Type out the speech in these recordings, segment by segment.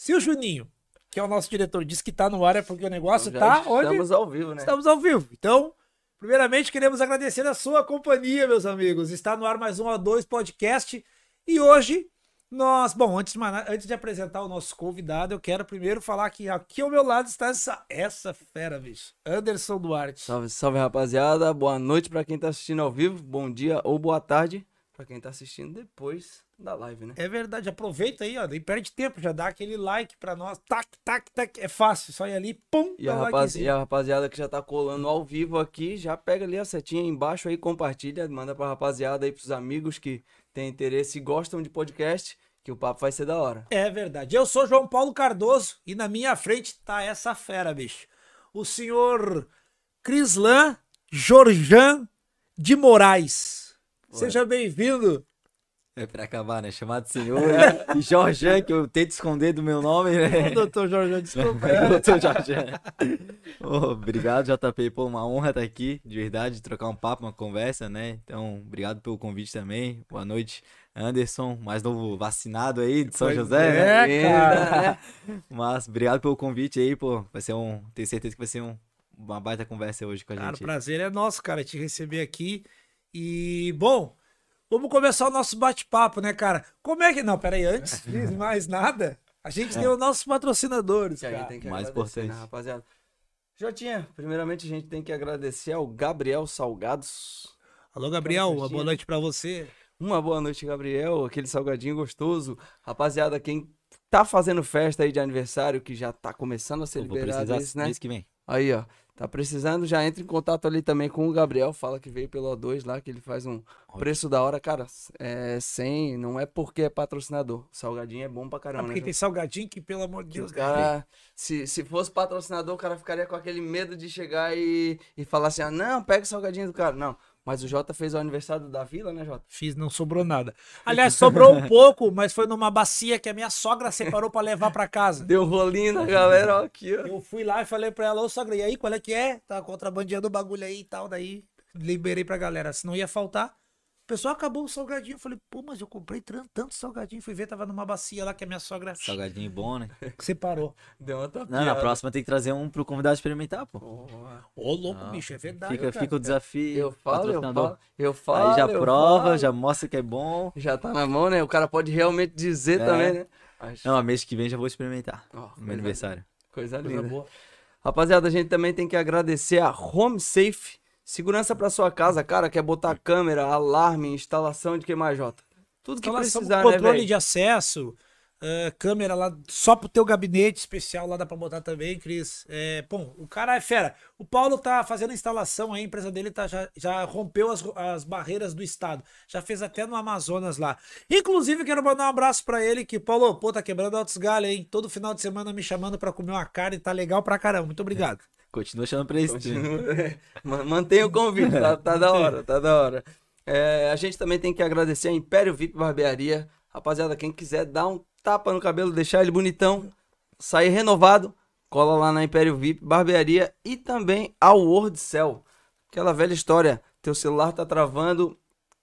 Se o Juninho, que é o nosso diretor, diz que tá no ar, é porque o negócio Então já tá onde? Estamos ao vivo, né? Estamos ao vivo. Então, primeiramente, queremos agradecer a sua companhia, meus amigos. Está no ar mais um A2 Podcast. E hoje, nós. Bom, antes de, antes de apresentar o nosso convidado, eu quero primeiro falar que aqui ao meu lado está essa, essa fera, bicho. Anderson Duarte. Salve, salve, rapaziada. Boa noite pra quem tá assistindo ao vivo. Bom dia ou boa tarde pra quem tá assistindo depois da live, né? É verdade, aproveita aí, ó. Nem perde tempo, já dá aquele like pra nós. Tac, tac, tac. É fácil, só ir ali, pum, E a, rapaz- e a rapaziada que já tá colando ao vivo aqui, já pega ali a setinha embaixo aí, compartilha, manda pra rapaziada aí, pros amigos que têm interesse e gostam de podcast, que o papo vai ser da hora. É verdade. Eu sou João Paulo Cardoso e na minha frente tá essa fera, bicho. O senhor Crislan Jorjan de Moraes. Seja bem-vindo. É pra acabar, né? Chamado senhor né? e Jorjan, que eu tento esconder do meu nome, né? Doutor Jorjan, desculpa. Doutor Jorjan. Ô, obrigado, JP. Pô, uma honra estar aqui, de verdade, trocar um papo, uma conversa, né? Então, obrigado pelo convite também. Boa noite, Anderson, mais novo vacinado aí de São Pois José, né? é, cara. Mas obrigado pelo convite aí, pô. Vai ser um. Tenho certeza que vai ser um, uma baita conversa hoje com a Cara, o gente. prazer é nosso, cara, te receber aqui. E, bom, vamos começar o nosso bate-papo, né, cara? Como é que. Não, peraí, antes de mais nada, a gente tem os nossos patrocinadores, Que cara. tem que mais agradecer, né, importante. rapaziada? Jotinha, primeiramente a gente tem que agradecer ao Gabriel Salgados. Alô, Gabriel, uma boa noite pra você. Uma boa noite, Gabriel. Aquele salgadinho gostoso. Rapaziada, quem tá fazendo festa aí de aniversário, que já tá começando a ser vou liberado precisar isso, né? mês que vem. Aí, ó. Tá precisando, já entra em contato ali também com o Gabriel. Fala que veio pelo O2 lá, que ele faz um preço da hora. Cara, é 100, não é porque é patrocinador. Salgadinho é bom pra Ah, caramba, porque né? tem salgadinho que, pelo amor de Deus, o cara, se, se fosse patrocinador, o cara ficaria com aquele medo de chegar e, e falar assim: ah, não, pega o salgadinho do cara. Não, mas o Jota fez o aniversário da vila, né, Jota? Fiz, não sobrou nada. Aliás, sobrou um pouco, mas foi numa bacia que a minha sogra separou pra levar pra casa. Deu rolinho na galera, ó, aqui, ó. Eu fui lá e falei pra ela, ô sogra, e aí, qual é que é? Tá contrabandeando o bagulho aí e tal. Daí liberei pra galera, senão ia faltar. O pessoal acabou o salgadinho. Eu falei, pô, mas eu comprei tanto salgadinho. Fui ver, tava numa bacia lá que a minha sogra Salgadinho bom, né? separou. Deu uma tapiada. Não, na próxima tem que trazer um pro convidado experimentar, pô. Ô, louco, Ah, bicho, é verdade. Fica, cara. fica o desafio. Eu falo, eu falo, eu falo. Aí já eu prova, falo. já mostra que é bom. Já tá na mão, né? O cara pode realmente dizer É. também, né? Mas- Não, a mês que vem já vou experimentar. Coisa meu aniversário. Coisa Coisa linda. boa. Rapaziada, a gente também tem que agradecer a Home Safe. Segurança pra sua casa, cara. Quer botar câmera, alarme, instalação de Jota? Tudo que Instalação, precisar, né, controle velho? de acesso, ah, câmera lá só pro teu gabinete especial lá dá pra botar também, Cris. É, bom, o cara é fera. O Paulo tá fazendo instalação aí, a empresa dele tá, já, já rompeu as, as barreiras do estado. Já fez até no Amazonas lá. Inclusive, quero mandar um abraço pra ele, que, Paulo, pô, tá quebrando altos galhos, hein? Todo final de semana me chamando pra comer uma carne, tá legal pra caramba. Muito obrigado. Continua chamando pra isso. Ma- Mantenha o convite, tá, tá da hora, tá da hora. É, a gente também tem que agradecer a Império VIP Barbearia. Rapaziada, quem quiser dar um tapa no cabelo, deixar ele bonitão, sair renovado, cola lá na Império VIP Barbearia e também a Wordcell. Aquela velha história, teu celular tá travando,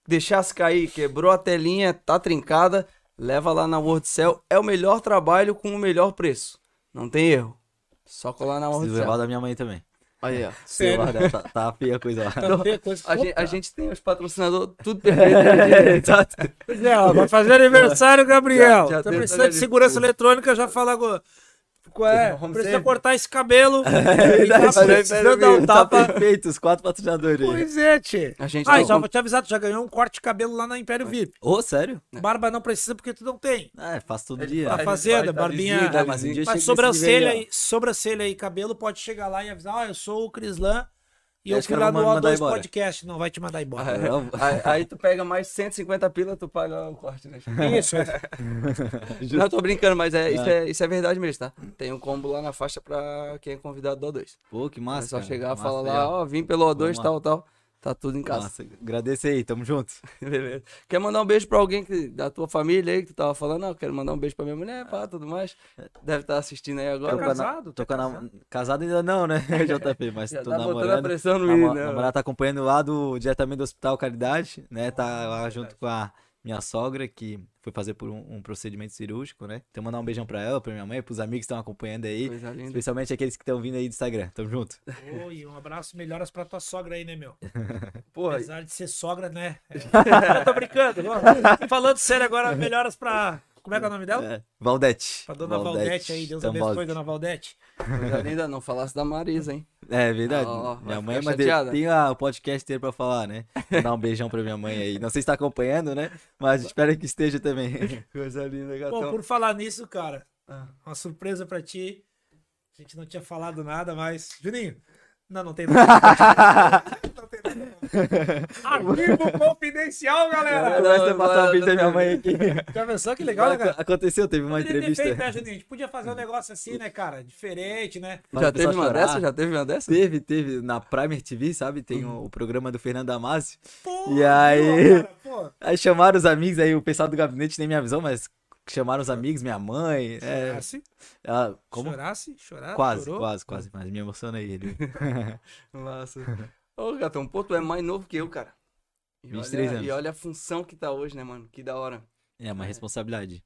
deixasse cair, quebrou a telinha, tá trincada, leva lá na Wordcell. É o melhor trabalho com o melhor preço. Não tem erro. Só colar na Preciso levar da minha mãe também. Aí, ó. O celular dela tá, tá feia a coisa lá. Então, coisa- A gente, a gente tem os patrocinadores tudo perfeito. né? Exato. Pois é, ó, vai fazer aniversário, Gabriel. Já- já tá precisando de tudo. segurança eletrônica, já fala agora. É? Precisa cortar esse cabelo. É E tá verdade, precisando dar um tá tapa. perfeito, os quatro patrocinadores aí. Pois é, tchê. A gente Ah, e só como- vou te avisar, tu já ganhou um corte de cabelo lá na Império VIP. Ô, sério? Barba não precisa porque tu não tem. É, faço todo Ele dia. Tá faz, fazendo, faz, tá barbinha. tá É, mas um Mas sobrancelha e, sobrancelha e cabelo pode chegar lá e avisar, ó, eu sou o Crislan e eu fui lá no vão mandar O2 embora. Podcast. Não vai te mandar embora. Aí, aí- aí tu pega mais 150 pila, tu paga o corte, né? Isso, é. Não, tô brincando, mas é, isso, é, isso é verdade mesmo, tá? Tem um combo lá na faixa pra quem é convidado do O2. Pô, que É massa. só cara. chegar e Massa, falar lá, ó, vim pelo O2, Vamos lá. tal, tal. Tá tudo em casa. Massa, agradeço aí, tamo junto. Beleza. Quer mandar um beijo pra alguém que, da tua família aí que tu tava falando? Não, quero mandar um beijo pra minha mulher, pá, tudo mais. Deve estar assistindo aí agora. Tá casado? Tô Tá casado? nam- casado ainda não, né, JP? Mas Já tô tá botando a namorando. pressão no menino, né? namorada tá acompanhando lá do, diretamente do Hospital Caridade, né? Tá lá junto com a minha sogra, que foi fazer por um, um procedimento cirúrgico, né? Então, mandar um beijão pra ela, pra minha mãe, pros amigos que estão acompanhando aí. Coisa linda. Especialmente aqueles que estão vindo aí do Instagram. Tamo junto. Oi, um abraço, melhoras pra tua sogra aí, né, meu? Porra, Apesar de ser sogra, né? Eu tô brincando. Falando sério agora, melhoras pra. Como é que é o nome dela? É, Valdete. Pra dona Valdete, aí. Deus Tambose. abençoe, dona Valdete. coisa linda, não falasse da Marisa, hein? É verdade. Ó, ó, minha mãe mas chateada. tem a- o podcast inteiro pra falar, né? Vou dar um beijão pra minha mãe aí. Não sei se tá acompanhando, né? Mas espero que esteja também. Coisa linda, Pô, gatão. por falar nisso, cara, Ah. uma surpresa pra ti. A gente não tinha falado nada, mas. Juninho. Não, não tem nada. Arquivo confidencial, galera. Não, não, passar não, o vídeo da minha mãe aqui. Já pensou que legal, né, cara? Aconteceu, teve uma entrevista. feito, né, Juninho? A gente podia fazer um negócio assim, né, cara? Diferente, né? Já teve uma chorar. dessa? Já teve uma dessa? Teve, teve. Na Primer TV, sabe? Tem Uhum. o, programa do Fernando Damasio. Pô, E aí? Cara, pô, Aí chamaram os amigos, aí o pessoal do gabinete nem me avisou, mas chamaram os amigos, minha mãe. É, chorasse, ela- como? chorasse, chorasse, Quase, chorou. quase, quase. Mas me emociona aí. Ele. Massa. Ô, gatão, pô, tu é mais novo que eu, cara. E 23 olha, anos. E olha a função que tá hoje, né, mano? Que da hora. É uma É. responsabilidade.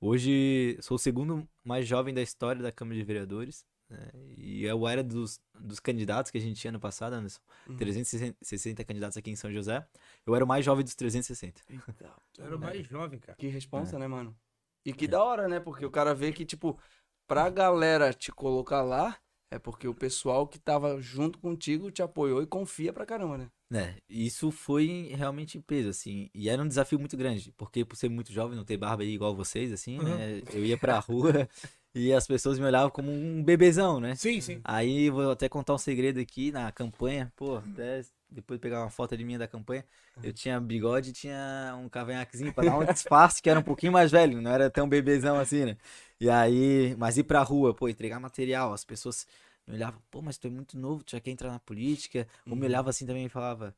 Hoje sou o segundo mais jovem da história da Câmara de Vereadores. né? E eu era dos, dos candidatos que a gente tinha no passado, Anderson. Uhum. 360 candidatos aqui em São José. Eu era o mais jovem dos 360. Eita, Tu era o mais jovem, cara. Que É. responsa, né, mano? E que da hora, né? Porque o cara vê que, tipo, pra galera te colocar lá, é porque o pessoal que tava junto contigo te apoiou e confia pra caramba, né? É, isso foi realmente peso, assim, e era um desafio muito grande, porque por ser muito jovem, não ter barba aí igual vocês, assim, né, eu ia pra rua e as pessoas me olhavam como um bebezão, né? Sim, sim. Aí vou até contar um segredo aqui na campanha, pô, até depois pegar uma foto de mim da campanha, eu tinha bigode e tinha um cavanhaquezinho pra dar um disfarce que era um pouquinho mais velho, não era tão bebezão assim, né? E aí, mas ir pra rua, pô, entregar material, as pessoas me olhavam, pô, mas tu é muito novo, tu já quer entrar na política, ou me olhava assim também e falava,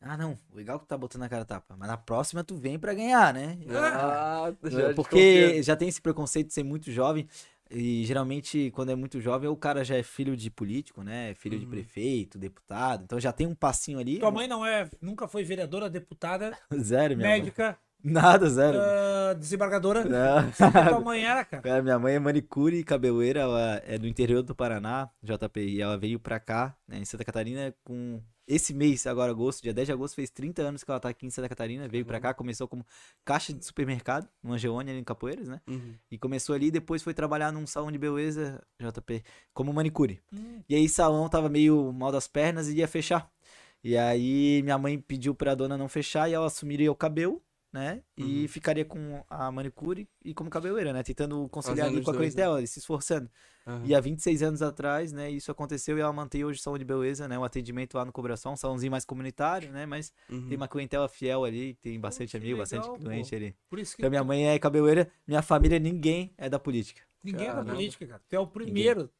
ah não, legal que tu tá botando a cara tapa, mas na próxima tu vem pra ganhar, né? Ah, já É, Porque já tem esse preconceito de ser muito jovem. E geralmente, quando é muito jovem, o cara já é filho de político, né? Filho de Uhum. prefeito, deputado. Então já tem um passinho ali. Tua mãe não é, nunca foi vereadora, deputada, Zero, minha mãe. Nada, zero. ah, desembargadora. Não. Que tua mãe era, cara? Cara, minha mãe é manicure e cabeleireira, ela é do interior do Paraná, JP, e ela veio pra cá, né, em Santa Catarina, com esse mês, agora agosto, dia 10 de agosto, fez 30 anos que ela tá aqui em Santa Catarina, veio pra cá, começou como caixa de supermercado, no Angeone, ali em Capoeiras, né? Uhum. E começou ali, depois foi trabalhar num salão de beleza, JP, como manicure. Hum, E aí salão tava meio mal das pernas e ia fechar. E aí minha mãe pediu pra dona não fechar e ela assumiria o cabelo, né? E Uhum. ficaria com a manicure e como cabeleireira, né? Tentando conciliar ali com a dois, né? clientela, se esforçando. Aham. E há 26 anos atrás, né, isso aconteceu e ela mantém hoje o salão de beleza, né? Um atendimento lá no Cobração, um salãozinho mais comunitário, né? Mas Uhum. tem uma clientela fiel ali, tem bastante amigo, bastante legal, cliente pô. ali. Por isso que Então minha mãe é cabeleireira, minha família, ninguém é da política. ninguém é da Caramba. política, cara. Tu é o primeiro.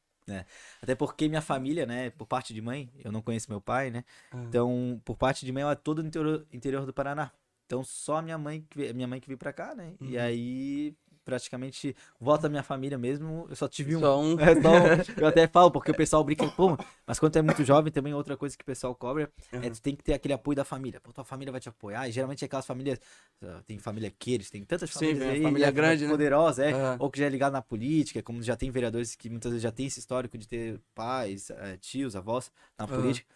Até porque minha família, né, por parte de mãe, eu não conheço meu pai, né? Ah. Então, por parte de mãe, ela é toda no interior, interior do Paraná. Então, só a minha mãe, que veio- minha mãe que veio pra cá, né? E Uhum. aí, praticamente, volta da minha família mesmo, eu só tive um. Só um. É, só um. Eu até falo, porque o pessoal brinca, pô, mas quando tu é muito jovem, também outra coisa que o pessoal cobra é Aham. tu tem que ter aquele apoio da família. Pô, tua família vai te apoiar. E geralmente é aquelas famílias. ah, Tem família Queires, tem tantas Sim, famílias a aí. família e é grande, né? Poderosa, é. Aham. Ou que já é ligado na política, como já tem vereadores que muitas vezes já tem esse histórico de ter pais, eh, tios, avós na política.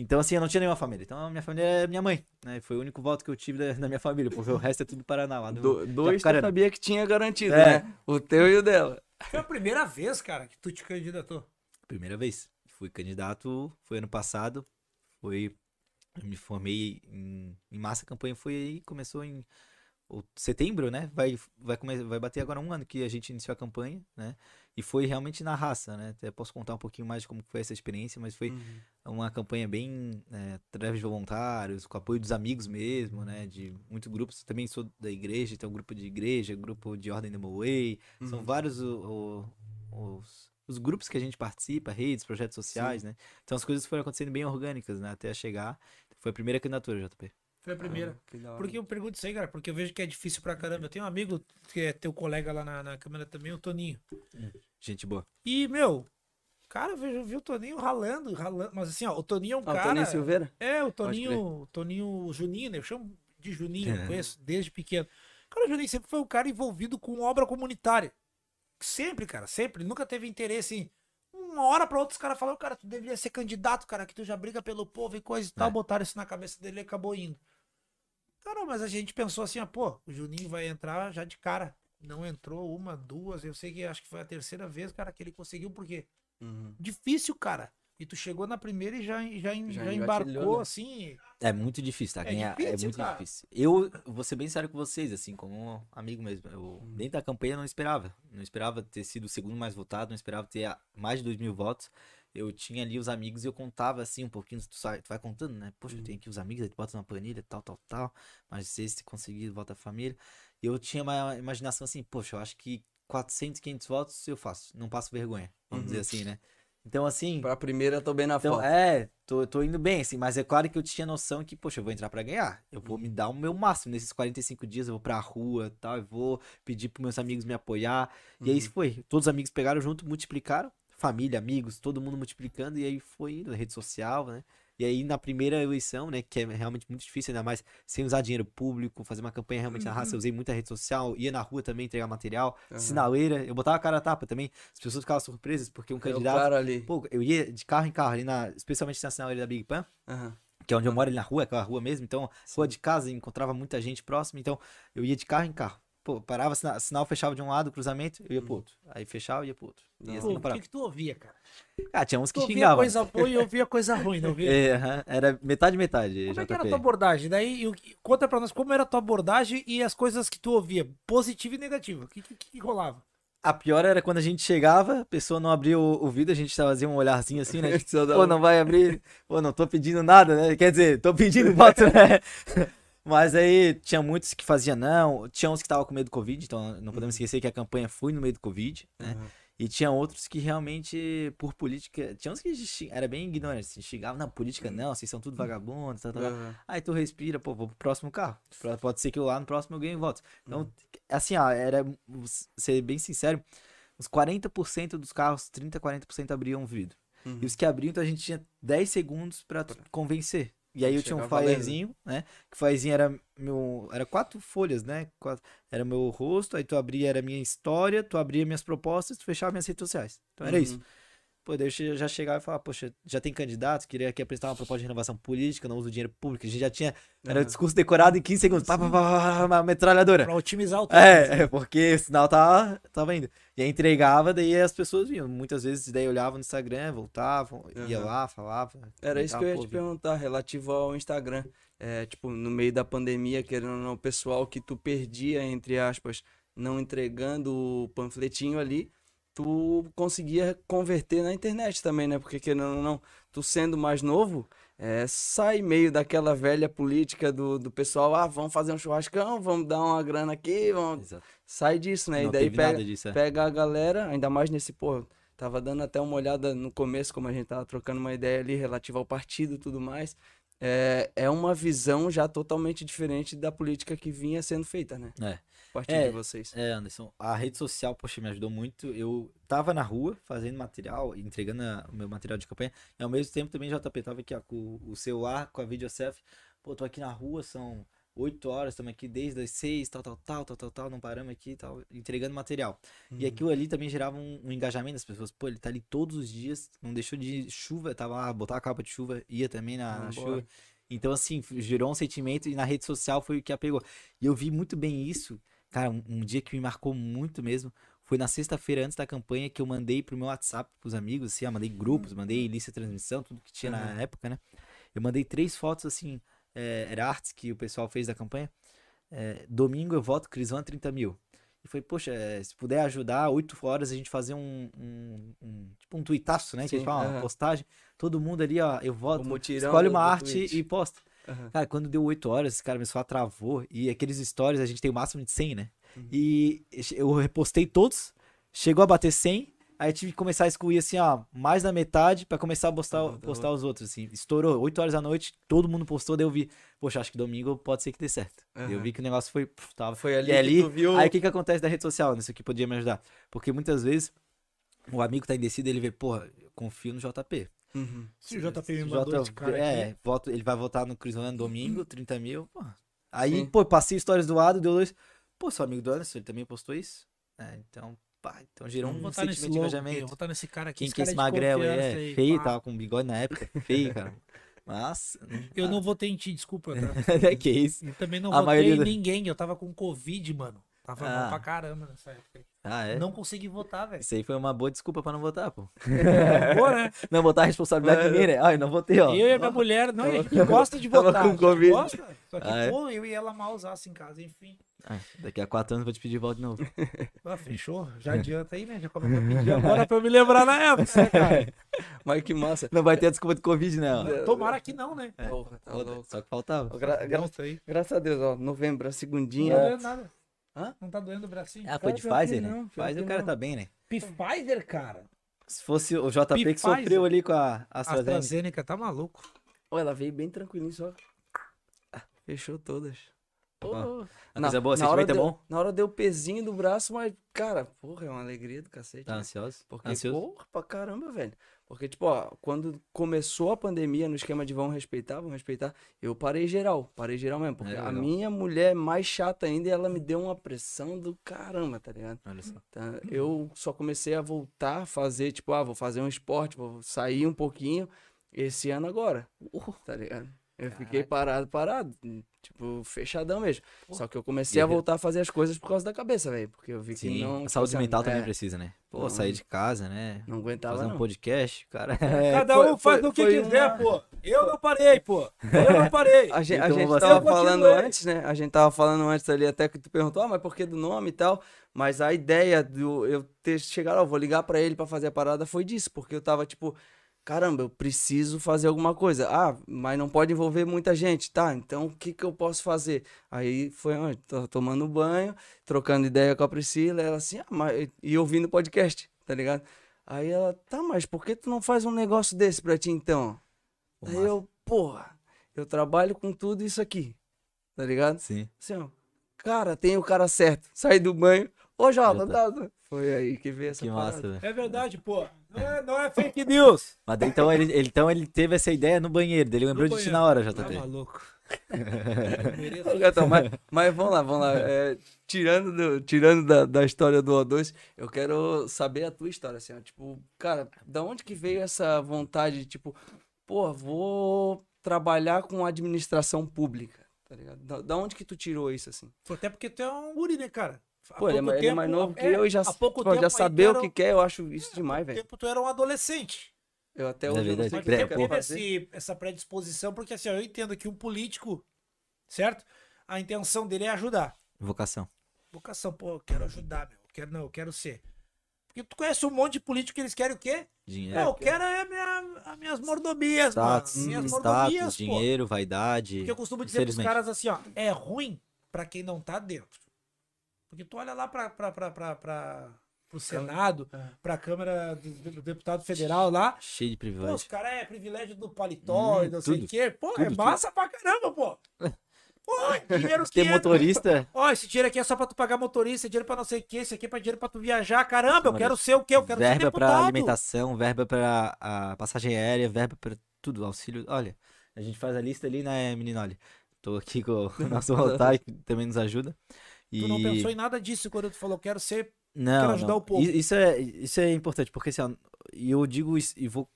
Então, assim, eu não tinha nenhuma família. Então, a minha família é minha mãe, né? Foi o único voto que eu tive da, da minha família, porque o resto é tudo Paraná, lá do... Do- dois tu Japucarana. sabia que tinha garantido, É. né? O teu e o dela. Foi a primeira vez, cara, que tu te candidatou. Primeira vez. Fui candidato, foi ano passado, foi... Eu me formei em, em massa, a campanha foi aí, começou em setembro, né? Vai, vai, come- vai bater agora um ano que a gente iniciou a campanha, né? E foi realmente na raça, né? Até posso contar um pouquinho mais de como foi essa experiência, mas foi Uhum. uma campanha bem é, através de voluntários, com apoio dos amigos mesmo, né? De muitos grupos. Também sou da igreja, tem um grupo de igreja, grupo de Ordem do Way. São Uhum. vários o- o- os, os grupos que a gente participa, redes, projetos sociais, né? Então as coisas foram acontecendo bem orgânicas, né? Até chegar. Foi a primeira candidatura, JP. Foi a primeira. Ah, hora. Porque eu pergunto isso aí, cara, porque eu vejo que é difícil pra caramba. Eu tenho um amigo que é teu colega lá na, na Câmara também, o Toninho. Gente boa. E, meu, cara, eu vejo, vi o Toninho ralando, ralando. Mas assim, ó, o Toninho é um Ah, o cara. Toninho Silveira? É, o Toninho, o Toninho Juninho, né? Eu chamo de Juninho, É. conheço desde pequeno. Cara, o Juninho sempre foi um cara envolvido com obra comunitária. Sempre, cara, sempre. Nunca teve interesse em. Uma hora pra outra os caras falaram, cara, tu deveria ser candidato, cara, que tu já briga pelo povo e coisa e tal. É. Botaram isso na cabeça dele e acabou indo. Cara, mas a gente pensou assim, ah, pô, o Juninho vai entrar já de cara. Não entrou uma, duas, eu sei que acho que foi a terceira vez, cara, que ele conseguiu, porque Uhum. difícil, cara. E tu chegou na primeira e já, já, Já já, embarcou, né? assim. É muito difícil, tá? É Ganhar é, difícil, muito cara. difícil. Eu vou ser bem sério com vocês, assim, como um amigo mesmo. Eu, Uhum. dentro da campanha, não esperava. Não esperava ter sido o segundo mais votado, não esperava ter mais de dois mil votos. Eu tinha ali os amigos e eu contava, assim, um pouquinho. Tu, sai, tu vai contando, né? Poxa, Uhum. eu tenho aqui os amigos, aí tu bota na planilha, tal, tal, tal. Mas se esse conseguir, vota a família. E eu tinha uma imaginação assim, poxa, eu acho que 400, 500 votos eu faço. Não passo vergonha, vamos Uhum. dizer assim, né? Então, assim. Pra primeira, eu tô bem na Então, foto. é, tô, tô indo bem, assim, mas é claro que eu tinha noção que, poxa, eu vou entrar pra ganhar. Eu vou me Uhum. dar o meu máximo nesses 45 dias, eu vou pra rua e tal, eu vou pedir pros meus amigos me apoiar. E aí Uhum. isso foi. Todos os amigos pegaram junto, multiplicaram, família, amigos, todo mundo multiplicando, e aí foi indo, rede social, né? E aí na primeira eleição, né, que é realmente muito difícil, ainda mais sem usar dinheiro público, fazer uma campanha realmente na raça, eu usei muita rede social, ia na rua também entregar material, Aham. sinaleira, eu botava a cara a tapa também, as pessoas ficavam surpresas, porque um É candidato ali. Pô, eu ia de carro em carro ali na. Especialmente na sinaleira da Big Pan, Aham. que é onde eu moro ali na rua, aquela rua mesmo. Então, rua de casa, encontrava muita gente próxima. Então, eu ia de carro em carro. Pô, parava, sinal, sinal fechava de um lado, cruzamento, eu ia pro outro. Aí fechava, ia pro outro. E Não. assim o que, que tu ouvia, cara? Ah, tinha uns que Tu ouvia xingavam. coisa boa e ouvia coisa ruim, não ouvia? É, era metade, metade. Como é que era a JP. tua abordagem? Daí, conta pra nós como era a tua abordagem e as coisas que tu ouvia, positiva e negativa. O que, que, que rolava? A pior era quando a gente chegava, a pessoa não abria o, o vidro, a gente fazia um olharzinho assim, né? Pô, não vai abrir. Pô, não tô pedindo nada, né? Quer dizer, tô pedindo voto, né? Mas aí tinha muitos que faziam não, tinha uns que estavam com medo do Covid, então não podemos esquecer que a campanha foi no meio do Covid, né? Aham. E tinha outros que realmente, por política, tinha uns que era bem ignorante, assim, xingavam, não, política não, vocês são tudo vagabundos, tal, tal. Aham. Aí tu respira, pô, vou pro próximo carro. Pode ser que eu lá no próximo eu ganhe votos. Então, assim, ó, era, ser bem sincero, uns 40% dos carros, 30, 40% abriam vidro. Uhum. E os que abriam, então a gente tinha 10 segundos pra tu convencer. E aí eu tinha um flyerzinho, né? Que o flyerzinho era meu. Era quatro folhas, né? Quatro- era meu rosto, aí tu abria, era minha história, tu abria minhas propostas, tu fechava minhas redes sociais. Então era isso. Uhum. Pô, daí eu já chegava e falava, poxa, já tem candidato, queria aqui apresentar uma proposta de renovação política, não uso dinheiro público. A gente já tinha. Era o discurso decorado em 15 segundos. Pá, pá, pá, pá, metralhadora. Pra otimizar o tempo. É, é, porque o sinal tava, tava indo. E aí entregava, daí as pessoas vinham. Muitas vezes daí olhavam no Instagram, voltavam, ia Aham. lá, falava. Era isso que eu ia te perguntar, relativo ao Instagram. É, tipo, no meio da pandemia, querendo ou não, o pessoal que tu perdia, entre aspas, não entregando o panfletinho ali, tu conseguia converter na internet também, né? Porque querendo ou não, tu sendo mais novo, é, sai meio daquela velha política do, do pessoal, ah, vamos fazer um churrascão, vamos dar uma grana aqui, vamos... Exato. Sai disso, né? Não e daí pega, disso, é. pega a galera, ainda mais nesse, pô, tava dando até uma olhada no começo, como a gente tava trocando uma ideia ali relativa ao partido e tudo mais. É, é uma visão já totalmente diferente da política que vinha sendo feita, né? É. Partir É, de vocês. É, Anderson, a rede social, poxa, me ajudou muito. Eu tava na rua fazendo material, entregando a- o meu material de campanha, e ao mesmo tempo também JP tava aqui, ó, com o celular, com a videocef. Pô, tô aqui na rua, são 8 horas, estamos aqui desde as 6, tal, tal, tal, tal, tal, tal, não paramos aqui, tal, entregando material. E aquilo ali também gerava um, um engajamento das pessoas. Pô, ele tá ali todos os dias, não deixou de chuva, tava lá, botar a capa de chuva, ia também na, na Vambora. chuva. Então, assim, gerou um sentimento e na rede social foi o que apegou. E eu vi muito bem isso, cara, um, um dia que me marcou muito mesmo. Foi na sexta-feira antes da campanha que eu mandei pro meu WhatsApp pros amigos, assim, ó, mandei grupos, mandei lista de transmissão, tudo que tinha na Uhum. época, né? Eu mandei três fotos, assim, é, era artes que o pessoal fez da campanha. É, domingo eu voto Crisan 30 mil. E foi, poxa, é, se puder ajudar, 8 horas a gente fazer um, um, um- tipo um tuitaço, né? que a gente Sim, fala, uma aham. postagem. Todo mundo ali, ó, eu voto, escolhe uma arte tweet. e posta. Aham. Cara, quando deu 8 horas, esse cara meu celular travou. E aqueles stories a gente tem o máximo de 100, né? Uhum. E eu repostei todos, chegou a bater 100. Aí tive que começar a excluir assim, ó, mais da metade pra começar a postar, Ah, postar os outros, assim. Estourou, 8 horas da noite, todo mundo postou, daí eu vi, poxa, acho que domingo pode ser que dê certo. Daí Eu vi que o negócio foi, puf, tava. Foi ali E ali, viu... aí o que que acontece da rede social, nisso que podia me ajudar? Porque muitas vezes o amigo tá indecido, ele vê, porra, confio no JP. Uhum. Se o JP me mandou J- esse cara é, aqui. voto, ele vai votar no Cruzando domingo, 30 mil, pô, Aí, Sim. pô, passei stories do Ado, deu dois. Pô, seu amigo do Anderson, ele também postou isso? É, então, pá, então gerou Eu um sentimento de eu engajamento. vou botar nesse cara aqui. Quem esse que é esse de magrelo É aí, feio, pá. tava com bigode na época. Feio, cara. Mas. Eu não votei em ti, desculpa, tá? que isso? E também não A votei maioria em ninguém. Eu tava com Covid, mano. Tava mal Ah. pra caramba nessa época. Ah, é? Não consegui votar, velho. Isso aí foi uma boa desculpa pra não votar, pô. Boa, né? Não botar a responsabilidade em mim, né? Ai, não votei, ó. Eu e a minha mulher, não, a gente gosta de Tava votar. com a gente Covid. Gosta, só que, Ah, é? pô, eu e ela mal usasse em casa, enfim. Ah, daqui a quatro anos eu vou te pedir voto de novo. Ah, fechou? Já adianta aí, né? Já começa a pedir agora pra eu me lembrar na época, né, cara? Mas que massa. Não vai ter a desculpa de Covid, né? ó. Tomara que não, né? Porra, tá. Só que faltava. Gra- gra- graças a Deus, ó. Novembro, a Não segundinha. tá doendo nada. Hã? Não tá doendo o bracinho. Ah, foi de que Pfizer, né? Pfizer que o cara não. tá bem, né? Pfizer, cara. Se fosse o JP que Pfizer. sofreu ali com a AstraZeneca. AstraZeneca tá maluco. Ó, ela veio bem tranquilinho só. Ah, Fechou todas. Pô. A coisa boa, na hora sentimento é deu- bom? Na hora deu pezinho do braço, mas, cara, porra, é uma alegria do cacete. Tá né? ansioso? Porque, Ansioso? porra, pra caramba, velho. Porque, tipo, ó, quando começou a pandemia no esquema de vão respeitar, vão respeitar, eu parei geral, parei geral mesmo. Porque É, a legal. minha mulher mais chata ainda e ela me deu uma pressão do caramba, tá ligado? Olha só. Tá? Eu só comecei a voltar a fazer, tipo, ah, vou fazer um esporte, vou sair um pouquinho esse ano agora, tá ligado? Eu fiquei parado, parado, tipo, fechadão mesmo. Só que eu comecei a voltar a fazer as coisas por causa da cabeça, velho. Porque eu vi que Sim, não. a saúde mental é, também precisa, né? Pô, Não. sair de casa, né? Não aguentava, Fazer um não. podcast, cara. Cada foi- um faz foi- o que quiser, uma- pô. Eu não parei, pô. Eu não parei. A gente, a Então gente você- tava Eu falando continuei. antes, né? A gente tava falando antes ali, até que tu perguntou, ah, mas por que do nome e tal? Mas a ideia do eu ter chegado, ó, vou ligar pra ele pra fazer a parada foi disso, porque eu tava tipo, caramba, eu preciso fazer alguma coisa. Ah, mas não pode envolver muita gente, tá? Então o que que eu posso fazer? Aí foi, ó, tô tomando banho, trocando ideia com a Priscila, ela assim, ah, mas... e ouvindo o podcast, tá ligado? Aí ela, tá, mas por que tu não faz um negócio desse pra ti então? Pô, Aí massa. eu, porra, eu trabalho com tudo isso aqui, tá ligado? Sim. Assim, ó, cara, tem o cara certo. Saí do banho, ô Jota, Já tá. Foi aí que veio essa Que massa, parada. velho. É verdade, pô. Não é, não é fake news. Mas daí, então ele, ele- então ele teve essa ideia no banheiro, dele lembrou de ti na hora, Tá JP. maluco. Ô, Gatão, mas, mas vamos lá, vamos lá. É, tirando do- tirando da, da história do O2, eu quero saber a tua história, assim, ó. Tipo, cara, da onde que veio essa vontade, tipo, pô, vou trabalhar com administração pública, tá ligado? Da, da onde que tu tirou isso, assim? Até porque tu é um guri, né, cara? Pô, ele é, pouco mais- ele é tempo- mais novo que é, eu e já, pouco pô, tempo já saber o que quer, eu acho isso há demais, velho. tempo tu era um adolescente. Eu até É hoje eu não verdade. sei o Mas que teve esse, essa predisposição, porque assim, ó, eu entendo que um político, certo? A intenção dele é ajudar. Vocação. Vocação, pô, eu quero ajudar, meu. Eu quero, não, eu quero ser. Porque tu conhece um monte de político que eles querem o quê? Dinheiro. Não, eu quero é minha, as minhas mordomias, Status, mano. Minhas status, mordomias, pô. dinheiro, vaidade. Porque eu costumo dizer pros caras assim, ó, é ruim pra quem não tá dentro. Porque tu olha lá pra, pra, pra, pra, pra, pro Senado, É. pra Câmara do, do deputado federal lá. Cheio de Pô, os privilégio. caras é privilégio do paletó Hum, e não sei tudo, o quê. Pô, é tudo, massa pra caramba, pô. Pô, dinheiro que Ter é- motorista. Ó, esse dinheiro aqui é só pra tu pagar motorista, dinheiro pra não sei o quê, esse aqui é pra dinheiro pra tu viajar. Caramba, eu quero ser o quê? Eu quero ser verba pra deputado. alimentação, verba pra a passagem aérea, verba pra tudo, auxílio. Olha, a gente faz a lista ali, né, menino? Olha, tô aqui com o nosso Rotário, que também nos ajuda. E... Tu não pensou em nada disso quando tu falou, quero ser. Não, Quero ajudar não. o povo. Isso é, isso é importante, porque assim, eu digo isso, e vou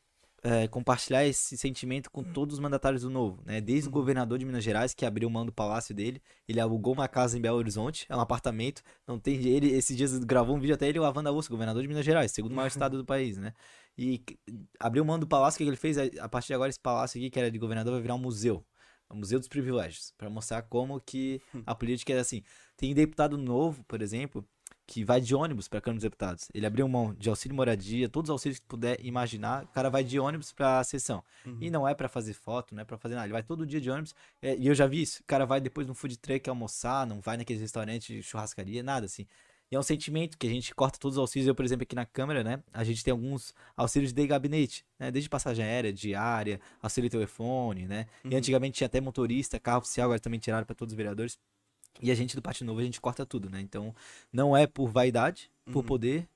é, compartilhar esse sentimento com todos os mandatários do Novo, né? Desde o governador de Minas Gerais, que abriu mão do palácio dele, ele alugou uma casa em Belo Horizonte, é um apartamento, não tem, ele, esses dias gravou um vídeo até ele lavando a louça, governador de Minas Gerais, segundo maior estado do país, né? E abriu mão do palácio, o que ele fez? A partir de agora, esse palácio aqui, que era de governador, vai virar um museu. O Museu dos Privilégios, para mostrar como que a política é assim. Tem deputado novo, por exemplo, que vai de ônibus para a Câmara dos Deputados. Ele abriu mão de auxílio moradia, todos os auxílios que puder imaginar, o cara vai de ônibus para a sessão. E não é para fazer foto, não é para fazer nada, ele vai todo dia de ônibus. é, e eu já vi isso, o cara vai depois no food truck almoçar, não vai naqueles restaurantes, churrascaria, nada assim. E é um sentimento que a gente corta todos os auxílios. Eu, por exemplo, aqui na Câmara, né? A gente tem alguns auxílios de gabinete, né? Desde passagem aérea, diária, auxílio telefone, né? E antigamente tinha até motorista, carro oficial, agora também tiraram para todos os vereadores. E a gente do Partido Novo, a gente corta tudo, né? Então, não é por vaidade, por Uhum. poder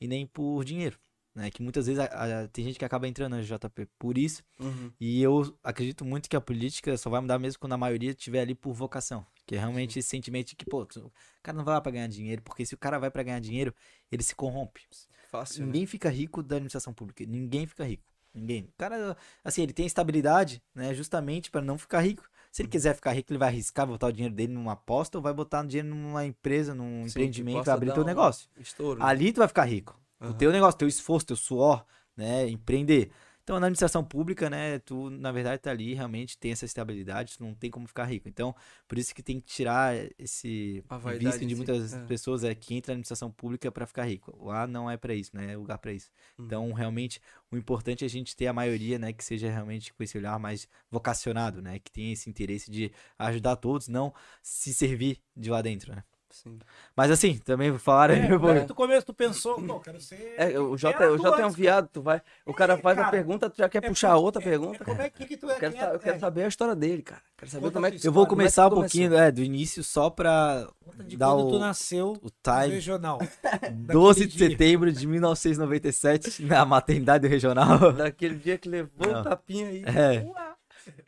e nem por dinheiro. né? Que muitas vezes a- a- tem gente que acaba entrando na JP por isso. Uhum. E eu acredito muito que a política só vai mudar mesmo quando a maioria estiver ali por vocação. Que é realmente esse sentimento de que, pô, o cara não vai lá pra ganhar dinheiro, porque se o cara vai pra ganhar dinheiro, ele se corrompe. Fácil, né? Ninguém fica rico da administração pública. Ninguém fica rico. Ninguém. O cara, assim, ele tem estabilidade, né? Justamente para não ficar rico. Se Uhum. ele quiser ficar rico, ele vai arriscar botar o dinheiro dele numa aposta ou vai botar o dinheiro numa empresa, num Sim, empreendimento, vai abrir teu um negócio. Estouro. né? Ali tu vai ficar rico. O Aham. teu negócio, teu esforço, teu suor, né? Empreender. Então, na administração pública, né? Tu, na verdade, tá ali, realmente tem essa estabilidade, tu não tem como ficar rico. Então, por isso que tem que tirar esse A de si, muitas é. pessoas é que entra na administração pública para ficar rico. Lá não é para isso, né? É lugar para isso. Uhum. Então, realmente, o importante é a gente ter a maioria, né? Que seja realmente com esse olhar mais vocacionado, né? Que tenha esse interesse de ajudar todos, não se servir de lá dentro, né? Sim. Mas assim, também falaram. É, mas no começo tu pensou, pô, quero ser. É, o Jota, o é um viado, tu vai. O cara faz a cara. pergunta, tu já quer É puxar outra é- pergunta. é como é que, que tu é? Eu quero, é- eu quero é. saber a história dele, cara. Quero saber Conta como é a que. Eu vou Como é que começar um começou? pouquinho, é, do início, só pra Conta de dar quando o, tu nasceu o no time. regional. 12 de dia. setembro de 1997, na maternidade regional. Daquele dia que levou Não. o tapinha aí. É.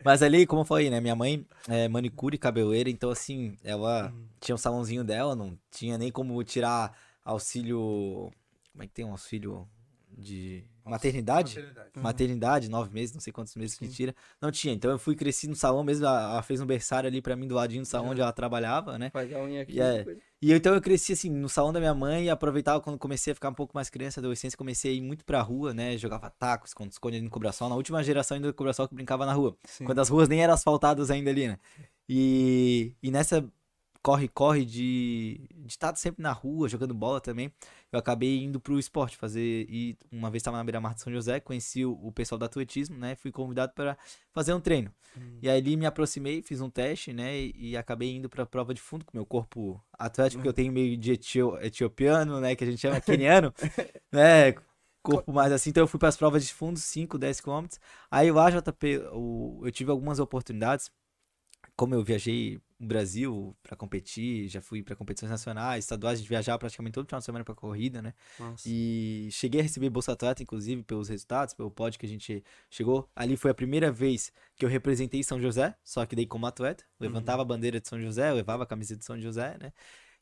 Mas ali, como eu falei, né? Minha mãe é manicure e cabeleireira, então assim, ela tinha um salãozinho dela, não tinha nem como tirar auxílio. Como é que tem um auxílio de maternidade? Maternidade. Maternidade, nove meses, não sei quantos meses que tira. Não tinha. Então eu fui cresci no salão mesmo. Ela ela fez um berçário ali pra mim do ladinho do salão onde ela trabalhava, né? Faz a unha aqui. E é- E eu, então eu cresci assim, no salão da minha mãe e aproveitava quando comecei a ficar um pouco mais criança, adolescência, comecei a ir muito pra rua, né? Jogava tacos, esconde esconde ali no Cobraçal. Na última geração ainda do Cobraçal que brincava na rua. Sim. Quando as ruas nem eram asfaltadas ainda ali, né? E, e nessa corre-corre de de estar sempre na rua, jogando bola também, eu acabei indo pro esporte, fazer. E uma vez estava na beira-mar de São José, conheci o, o pessoal do atletismo, né? Fui convidado para fazer um treino. Hum. E aí ali me aproximei, fiz um teste, né? E, e acabei indo pra prova de fundo com meu corpo atlético, que eu tenho meio de etio- etiopiano, né? Que a gente chama keniano, né? Corpo mais assim. Então eu fui pras provas de fundo, 5, 10 quilômetros. Aí lá, JP, o- eu tive algumas oportunidades. Como eu viajei no Brasil pra competir, já fui pra competições nacionais, estaduais, de viajar praticamente todo final de semana pra corrida, né? Nossa. E cheguei a receber Bolsa Atleta, inclusive, pelos resultados, pelo pódio que a gente chegou. Ali foi a primeira vez que eu representei São José, só que daí como atleta. Levantava a bandeira de São José, levava a camiseta de São José, né?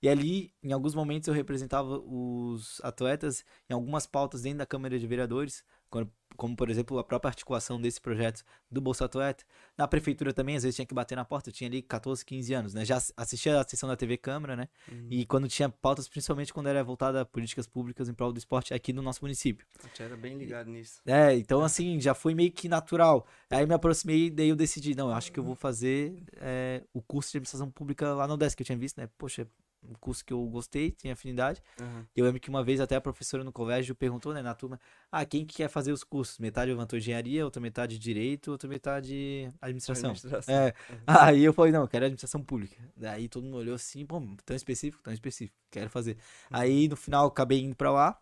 E ali, em alguns momentos, eu representava os atletas em algumas pautas dentro da Câmara de Vereadores, quando- como, por exemplo, a própria articulação desse projeto do Bolsa Atleta. Na prefeitura também, às vezes tinha que bater na porta, eu tinha ali 14, 15 anos, né? Já ass- assistia a sessão da TV Câmara, né? Uhum. E quando tinha pautas, principalmente quando era voltada a políticas públicas em prol do esporte aqui no nosso município. Eu já era bem ligado nisso. É, então assim, já foi meio que natural. Aí me aproximei, daí eu decidi, não, eu acho que eu vou fazer é, o curso de administração pública lá no UDESC, que eu tinha visto, né? Poxa, um curso que eu gostei, tinha afinidade. Aham. Eu lembro que uma vez até a professora no colégio perguntou, né, na turma, ah, quem que quer fazer os cursos? Metade levantou engenharia, outra metade direito, outra metade administração. Administração. É. Aí eu falei, não, eu quero administração pública. Daí todo mundo olhou assim, pô, tão específico, tão específico, quero fazer. Aí no final acabei indo pra lá.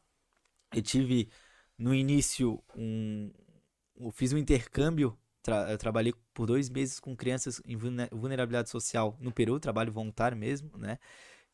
Eu tive no início um. Eu fiz um intercâmbio. tra- eu trabalhei por dois meses com crianças em vulne- vulnerabilidade social no Peru, trabalho voluntário mesmo, né?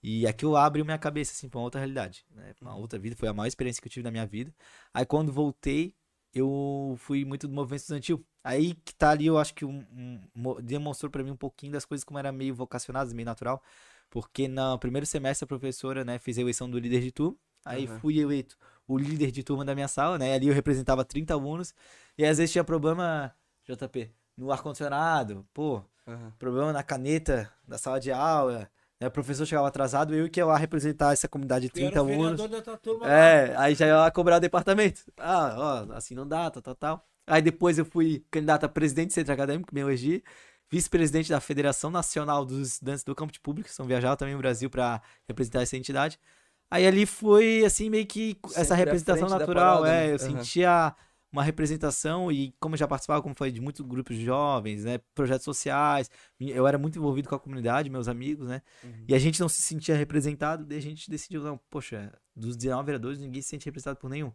E aquilo abriu minha cabeça, assim, pra uma outra realidade, né? Pra uma outra vida. Foi a maior experiência que eu tive na minha vida. Aí quando voltei, eu fui muito do movimento estudantil. Aí que tá ali, eu acho que um, um- mo- demonstrou pra mim um pouquinho das coisas como era meio vocacionadas, meio natural. Porque no primeiro semestre a professora, né, fez a eleição do líder de turma. Aí Aham. fui eleito o líder de turma da minha sala, né? Ali eu representava 30 alunos. E às vezes tinha problema, JP, no ar-condicionado, pô, Aham. problema na caneta da sala de aula. Né? O professor chegava atrasado, eu que ia lá representar essa comunidade de Tu era 30 o alunos. lá. É, aí já ia lá cobrar o departamento. Ah, ó, assim não dá, tal, tal, tal. Aí depois eu fui candidato a presidente do centro acadêmico, me elegi, vice-presidente da Federação Nacional dos Estudantes do Campo de Público, são viajar também no Brasil para representar essa entidade. Aí ali foi, assim, meio que essa Sempre à representação natural, parada, é, né? eu Aham. sentia uma representação e como eu já participava, como foi de muitos grupos de jovens, né, projetos sociais, eu era muito envolvido com a comunidade, meus amigos, né, Uhum. e a gente não se sentia representado, daí a gente decidiu, não, poxa, dos 19 vereadores ninguém se sente representado por nenhum.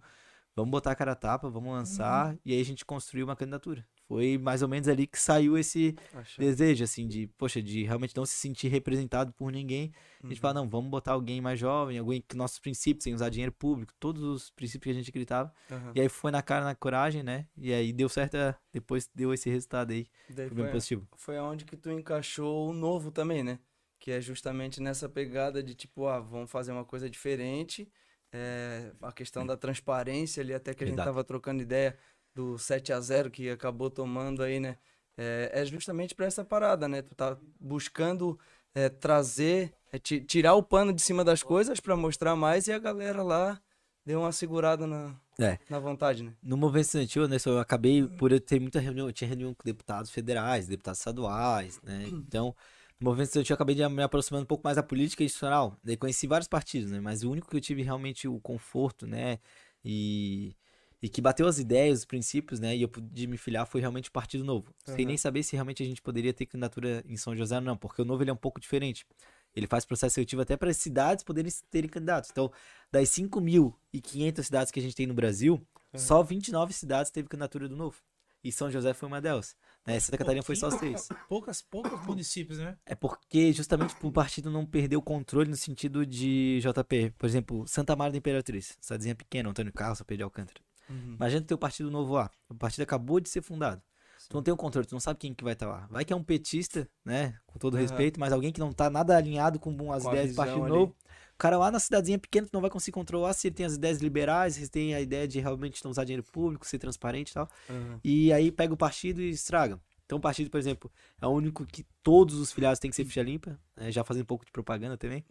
Vamos botar a cara a tapa, vamos lançar, e aí a gente construiu uma candidatura. Foi mais ou menos ali que saiu esse Acho. desejo, assim, de, poxa, de realmente não se sentir representado por ninguém. A gente Uhum. fala, não, vamos botar alguém mais jovem, alguém que nossos princípios, sem usar dinheiro público, todos os princípios que a gente acreditava. Aham. E aí foi na cara, na coragem, né? E aí deu certo, é, depois deu esse resultado aí. Daí Foi bem positivo. foi aonde que tu encaixou o novo também, né? Que é justamente nessa pegada de tipo, ah, vamos fazer uma coisa diferente. É, a questão da transparência ali, até que a gente tava trocando ideia do 7 a 0 que acabou tomando aí, né? É, é justamente pra essa parada, né? Tu tá buscando é, trazer, é, ti- tirar o pano de cima das coisas pra mostrar mais e a galera lá deu uma segurada na, É. na vontade, né? No movimento estudantil, Anderson, eu acabei por eu ter muita reunião, eu tinha reunião com deputados federais, deputados estaduais, né? Então, no movimento estudantil eu acabei de me aproximando um pouco mais da política institucional. Daí conheci vários partidos, né? Mas o único que eu tive realmente o conforto, né? E, e que bateu as ideias, os princípios, né? E eu pude me filiar foi realmente o Partido Novo. Sem Aham. nem saber se realmente a gente poderia ter candidatura em São José ou não, porque o Novo ele é um pouco diferente. Ele faz processo seletivo até para as cidades poderem terem candidatos. Então, das 5.500 cidades que a gente tem no Brasil, só 29 cidades teve candidatura do Novo. E São José foi uma delas. Né? Santa Catarina foi só seis. Poucas, poucos municípios, né? É porque justamente o partido não perdeu o controle no sentido de JP. Por exemplo, Santa Maria da Imperatriz, cidadezinha pequena, Antônio Carlos, Pedro de Alcântara. Imagina tu ter o partido novo lá. O partido acabou de ser fundado. Tu não tem o controle, tu não sabe quem que vai estar lá. Vai que é um petista, né? Com todo respeito, mas alguém que não tá nada alinhado com as Com ideias do partido ali. novo. O cara lá na cidadezinha pequena, tu não vai conseguir controlar se ele tem as ideias liberais, se ele tem a ideia de realmente não usar dinheiro público, ser transparente e tal. Aham. E aí pega o partido e estraga. Então o partido, por exemplo, é o único que todos os filiados têm que ser ficha limpa, né? já fazendo um pouco de propaganda também.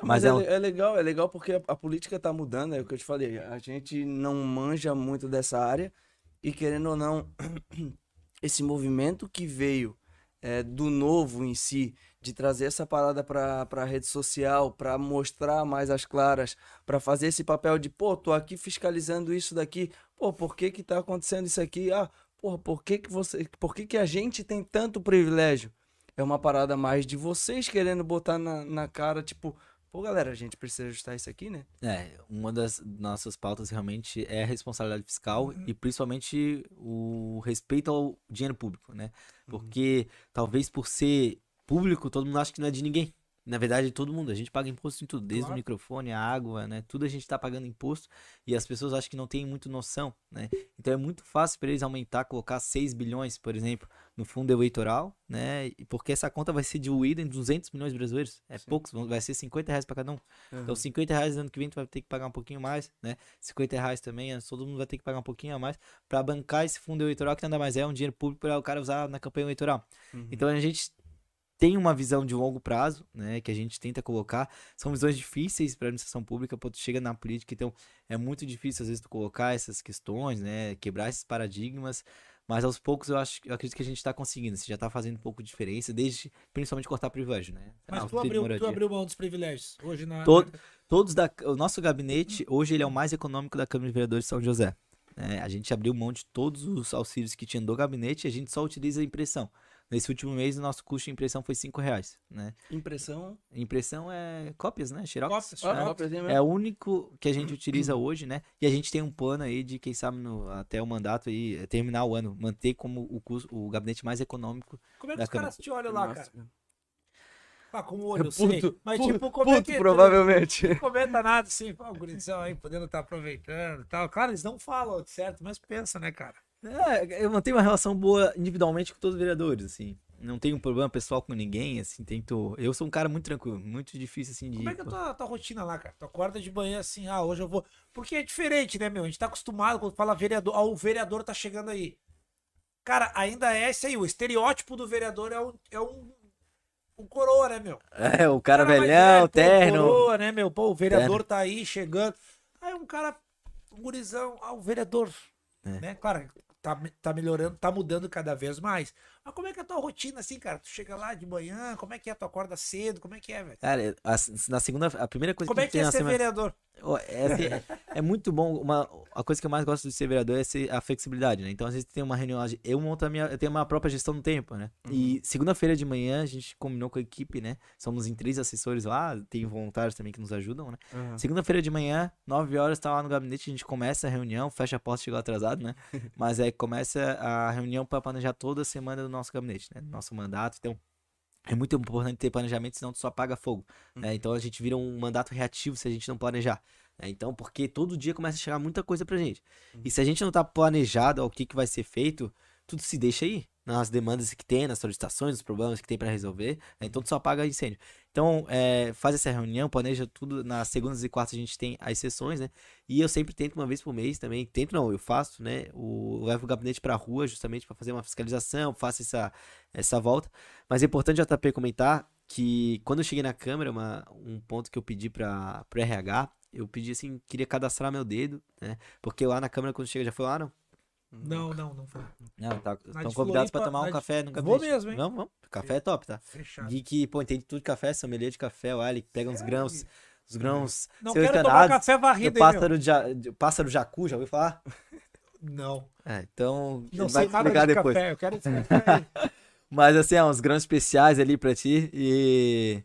Mas, Mas é, é le- legal, é legal porque a, a política tá mudando, é o que eu te falei. A gente não manja muito dessa área e querendo ou não, esse movimento que veio é, do novo em si, de trazer essa parada pra, pra rede social, pra mostrar mais as claras, pra fazer esse papel de, pô, tô aqui fiscalizando isso daqui, pô, por que que tá acontecendo isso aqui? Ah, porra, por que que você, por que que a gente tem tanto privilégio? É uma parada mais de vocês querendo botar na, na cara, tipo, pô, galera, a gente precisa ajustar isso aqui, né? É, uma das nossas pautas realmente é a responsabilidade fiscal Uhum. e principalmente o respeito ao dinheiro público, né? Uhum. Porque talvez por ser público, todo mundo acha que não é de ninguém. Na verdade, todo mundo, a gente paga imposto em tudo, desde Claro. o microfone, a água, né? Tudo a gente tá pagando imposto e as pessoas acham que não tem muito noção, né? Então é muito fácil para eles aumentar, colocar 6 bilhões, por exemplo, no fundo eleitoral, né? Porque essa conta vai ser diluída em 200 milhões de brasileiros. É poucos, vão- vai ser 50 reais para cada um. Então, 50 reais no ano que vem tu vai ter que pagar um pouquinho mais, né? 50 reais também, eh, todo mundo vai ter que pagar um pouquinho a mais para bancar esse fundo eleitoral que nada mais é um dinheiro público para o cara usar na campanha eleitoral. Uhum. Então a gente tem uma visão de longo prazo, né, que a gente tenta colocar. São visões difíceis para a administração pública, tu chega na política, então é muito difícil às vezes tu colocar essas questões, né, quebrar esses paradigmas. Mas aos poucos eu acho, eu acredito que a gente está conseguindo, assim, já está fazendo um pouco de diferença, desde principalmente cortar privilégio, né? Mas tu Auxílio de abriu, tu abriu mão dos privilégios. Hoje na. Todo- Todos da, o nosso gabinete, hoje ele é o mais econômico da Câmara de Vereadores de São José. né? a gente abriu mão de todos os auxílios que tinha do gabinete e a gente só utiliza a impressão. Nesse último mês, o nosso custo de impressão foi 5 reais, né? Impressão. Impressão é cópias, né? Xerox. Cópias, né? cópiazinha É mesmo. o único que a gente utiliza hoje, né? E a gente tem um plano aí de, quem sabe, no- até o mandato aí, é, terminar o ano, manter como o, custo, o gabinete mais econômico. Como é que da os caras te olham lá, Nossa, cara? Ah, com o olho, eu sei. Puto, Mas puto, tipo, como é puto, que. provavelmente. Não comenta nada assim, pô, o gurizão aí podendo estar aproveitando e tal. Claro, eles não falam, certo? Mas pensa, né, cara? É, eu mantenho uma relação boa individualmente com todos os vereadores, assim. Não tenho um problema pessoal com ninguém, assim, tento... Eu sou um cara muito tranquilo, muito difícil, assim, de... Como é que é a tua, tua rotina lá, cara? Tu acorda de manhã assim, ah, hoje eu vou. Porque é diferente, né, meu? A gente tá acostumado quando fala vereador, ah, o vereador tá chegando aí. Cara, ainda é esse aí, o estereótipo do vereador é um, é um, um coroa, né, meu? É, o cara, mais velhão, velho, terno... Coroa, né, meu? Pô, o vereador tá aí chegando. Aí um cara, um gurizão, ah, o vereador. É. Né? Claro, tá, tá melhorando, tá mudando cada vez mais. Mas como é que é a tua rotina assim, cara? Tu chega lá de manhã, como é que é? Tu acorda cedo, como é que é, velho? Cara, a- na segunda, a primeira coisa Como que é a gente que é ser semana. vereador? É, assim, é- é muito bom. Uma, a coisa que eu mais gosto de ser vereador é ser a flexibilidade, né? Então, às vezes tem uma reunião. Eu monto a minha. Eu tenho a minha própria gestão do tempo, né? E segunda-feira de manhã a gente combinou com a equipe, né? Somos em três assessores lá, tem voluntários também que nos ajudam, né? Aham. Segunda-feira de manhã, 9 horas, tá lá no gabinete, a gente começa a reunião, fecha a porta, chegou atrasado, né? Mas é começa a reunião para planejar toda a semana do nosso gabinete, né? Nosso mandato. Então, é muito importante ter planejamento, senão tu só apaga fogo. né? Então a gente vira um mandato reativo se a gente não planejar. né? Então, porque todo dia começa a chegar muita coisa pra gente. E se a gente não tá planejado ao que, que vai ser feito, tudo se deixa aí. Nas demandas que tem, nas solicitações, nos problemas que tem pra resolver. né? Então tu só apaga incêndio. Então, é, faz essa reunião, planeja tudo. Nas segundas e quartas a gente tem as sessões, né? E eu sempre tento uma vez por mês também. Tento não, eu faço, né? O, eu levo o gabinete pra rua justamente pra fazer uma fiscalização, faço essa, essa volta. Mas é importante, JP, comentar que quando eu cheguei na câmera, uma, um ponto que eu pedi para o RH, eu pedi assim, queria cadastrar meu dedo, né? Porque lá na câmera, quando chega, já foi lá, não? Não, não, não foi. Não, tá. Estão convidados para tomar um café no Vou mesmo, hein? Vamos, vamos. Café é top, tá? Fechado. Que, pô, entende tudo de café, sommelier de café, olha, ele pega uns grãos, os grãos Não quero tomar café do varrido, pássaro, ja- pássaro jacu, já ouviu falar? Não. É, então, Não sei nada de depois. café. Eu quero café. Mas assim, ó, uns grãos especiais ali pra ti e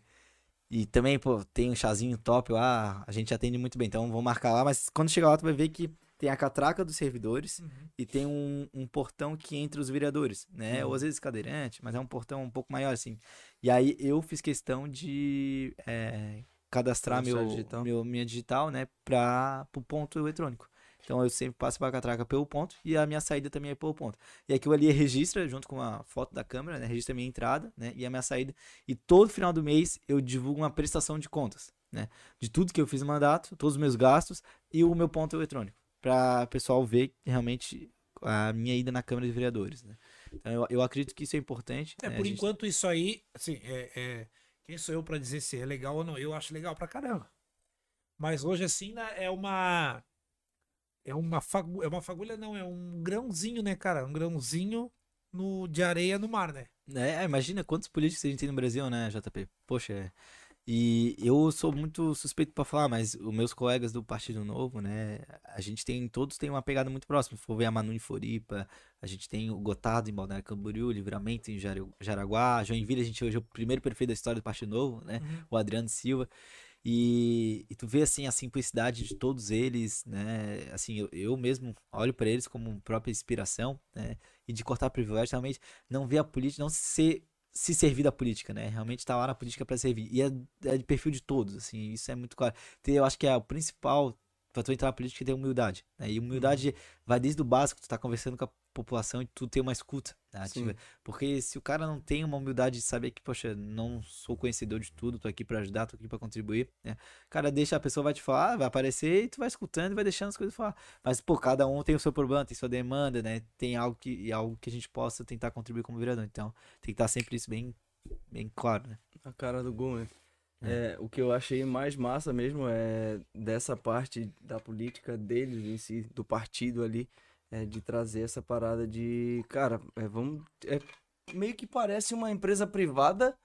e também, pô, tem um chazinho top lá, a gente atende muito bem, então vou marcar lá, mas quando chegar lá tu vai ver que tem a catraca dos servidores Uhum. e tem um, um portão que entra os vereadores, né? Ou às vezes cadeirante, mas é um portão um pouco maior assim. E aí eu fiz questão de é, cadastrar Cadastrar meu, digital. meu minha digital, né, para o ponto eletrônico. Então eu sempre passo para a catraca pelo ponto e a minha saída também é pelo ponto. E aquilo ali registra junto com a foto da câmera, né? Registra a minha entrada, né? E a minha saída. E todo final do mês eu divulgo uma prestação de contas, né? De tudo que eu fiz no mandato, todos os meus gastos e o meu ponto eletrônico. Para o pessoal ver realmente a minha ida na Câmara de Vereadores, né? Então eu, eu acredito que isso é importante. É, né? por gente- enquanto isso aí, assim, é, é- quem sou eu pra dizer se é legal ou não? Eu acho legal pra caramba. Mas hoje, assim, né, é uma. É uma, fagu, é uma fagulha, não, é um grãozinho, né, cara? Um grãozinho no, de areia no mar, né? É, imagina quantos políticos a gente tem no Brasil, né, JP? Poxa, é. E eu sou muito suspeito pra falar, mas os meus colegas do Partido Novo, né, a gente tem, todos têm uma pegada muito próxima. Se for ver a Manu em Floripa, a gente tem o Gotado em Balneário Camboriú, Livramento em Jaraguá, Joinville, a gente hoje é o primeiro prefeito da história do Partido Novo, né, Uhum. o Adriano Silva. E, e tu vê assim a simplicidade de todos eles, né? Assim, eu, eu mesmo olho para eles como própria inspiração, né? E de cortar privilégio, realmente não ver a política, não ser se servir da política, né? Realmente tá lá na política para servir. E é, é de perfil de todos, assim, isso é muito claro. Eu acho que é o principal para tu entrar na política é ter humildade, né? E humildade vai desde o básico, tu tá conversando com a população e tu ter uma escuta né, ativa. Sim. Porque se o cara não tem uma humildade de saber que, poxa, não sou conhecedor de tudo, tô aqui pra ajudar, tô aqui pra contribuir, né? Cara, deixa a pessoa vai te falar, vai aparecer e tu vai escutando e vai deixando as coisas falar. Mas, pô, cada um tem o seu problema, tem sua demanda, né? Tem algo que, algo que a gente possa tentar contribuir como vereador. Então, tem que estar sempre isso bem, bem claro, né? A cara do gol, né? É, o que eu achei mais massa mesmo é dessa parte da política deles em si, do partido ali, é de trazer essa parada de, cara, é, vamos, é, meio que parece uma empresa privada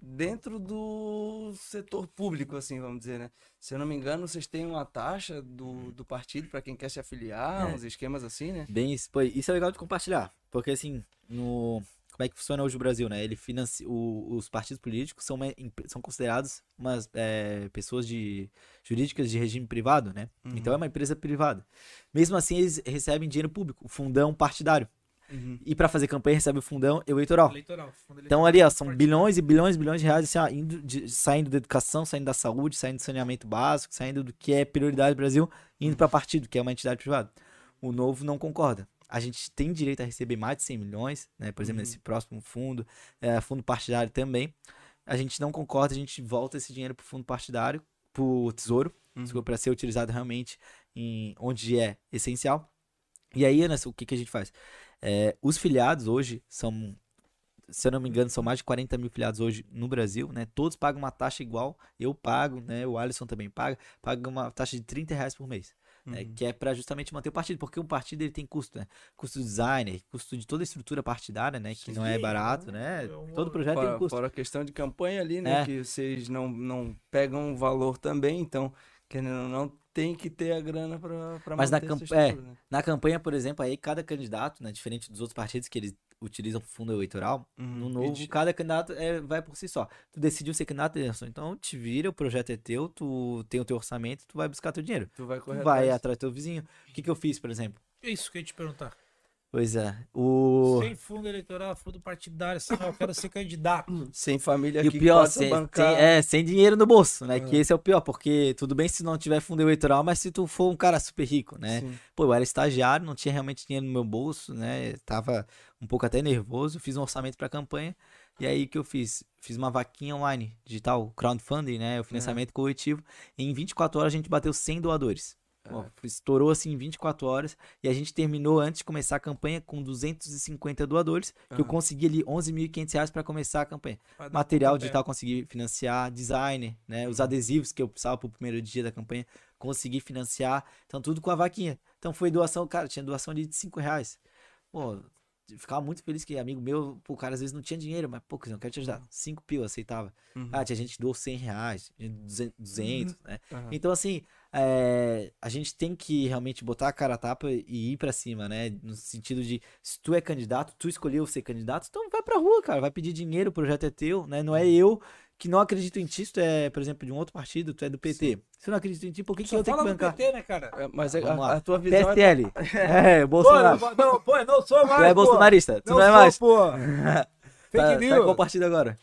dentro do setor público, assim, vamos dizer, né? Se eu não me engano, vocês têm uma taxa do, do partido para quem quer se afiliar, É. uns esquemas assim, né? Bem, isso, isso é legal de compartilhar. Porque assim, no. Como é que funciona hoje o Brasil, né? Ele financia, o- os partidos políticos são, são considerados umas é, pessoas de jurídicas de regime privado, né? Então é uma empresa privada. Mesmo assim, eles recebem dinheiro público, fundão partidário. Uhum. E para fazer campanha recebe o fundão eleitoral. Eleitoral. fundo Então eleitoral ali, ó, são partido. bilhões e bilhões e bilhões de reais assim, ó, indo de- saindo da educação, saindo da saúde, saindo do saneamento básico, saindo do que é prioridade do Brasil, indo para partido, que é uma entidade privada. O novo não concorda. A gente tem direito a receber mais de 100 milhões, né? Por exemplo, Uhum. nesse próximo fundo, é, fundo partidário também. A gente não concorda, a gente volta esse dinheiro pro fundo partidário, pro tesouro, Uhum. para ser utilizado realmente em onde é essencial. E aí, Anderson, o que, que a gente faz? É, os filiados hoje são, se eu não me engano, são mais de 40 mil filiados hoje no Brasil, né? Todos pagam uma taxa igual, eu pago, né? O Alisson também paga, paga uma taxa de 30 reais por mês. Né, Uhum. que é pra justamente manter o partido, porque o partido ele tem custo, né? Custo de designer, custo de toda a estrutura partidária, né? Que não é Sim, barato, é né? um- Todo projeto tem Fora, custo. fora a questão de campanha ali, né? É. Que vocês não, não pegam valor também, então, querendo ou não, tem que ter a grana pra Mas na camp- é. né? Na campanha, por exemplo, aí cada candidato, né, diferente dos outros partidos que eles utilizam fundo eleitoral, Uhum. no E novo, cada candidato é, vai por si só. Tu decidiu ser candidato, Anderson, então te vira, o projeto é teu, tu tem o teu orçamento, tu vai buscar teu dinheiro. Tu vai Tu correr vai atrás. atrás do teu vizinho. O que que eu fiz, por exemplo? É isso que eu ia te perguntar. Pois é, o... Sem fundo eleitoral, fundo partidário, assim, eu quero ser candidato. Sem família E o que pior, possa sem, bancar. sem- é, sem dinheiro no bolso, né? Ah. Que esse é o pior, porque tudo bem se não tiver fundo eleitoral, mas se tu for um cara super rico, né? Sim. Pô, eu era estagiário, não tinha realmente dinheiro no meu bolso, né? Tava um pouco até nervoso, fiz um orçamento pra campanha. E aí o que eu fiz? Fiz uma vaquinha online, digital, crowdfunding, né? O financiamento coletivo. E em 24 horas a gente bateu 100 doadores. Ó, estourou assim em 24 horas. E a gente terminou antes de começar a campanha com 250 doadores. Que eu consegui ali 11.500 reais pra começar a campanha. Dar Material digital consegui financiar, designer, né? Os adesivos que eu precisava pro primeiro dia da campanha, consegui financiar. Então, tudo com a vaquinha. Então, foi doação, cara, tinha doação de 5 reais. Pô, ficava muito feliz que amigo meu, pô, o cara às vezes não tinha dinheiro, mas, pô, eu quero te ajudar. 5 pila, aceitava. Uhum. Ah, tinha gente que doou 100 reais, gente 200, 200 né? Aham. Então, assim, é, a gente tem que realmente botar a cara a tapa e ir pra cima, né? No sentido de, se tu é candidato, tu escolheu ser candidato, então vai pra rua, cara, vai pedir dinheiro, o projeto é teu, né? Não é eu que não acredito em ti, se tu é, por exemplo, de um outro partido, tu é do PT. Se eu não acredito em ti, por que, que eu tenho que fala do bancar? PT, né, cara? É, mas é- a, a tua visão é... PSL. É, Pô, Bolsonaro. não, não, pô, eu não sou mais, Tu é pô. bolsonarista, tu não, é sou, mais. pô. Tá, Fake tá em news. qual partido agora?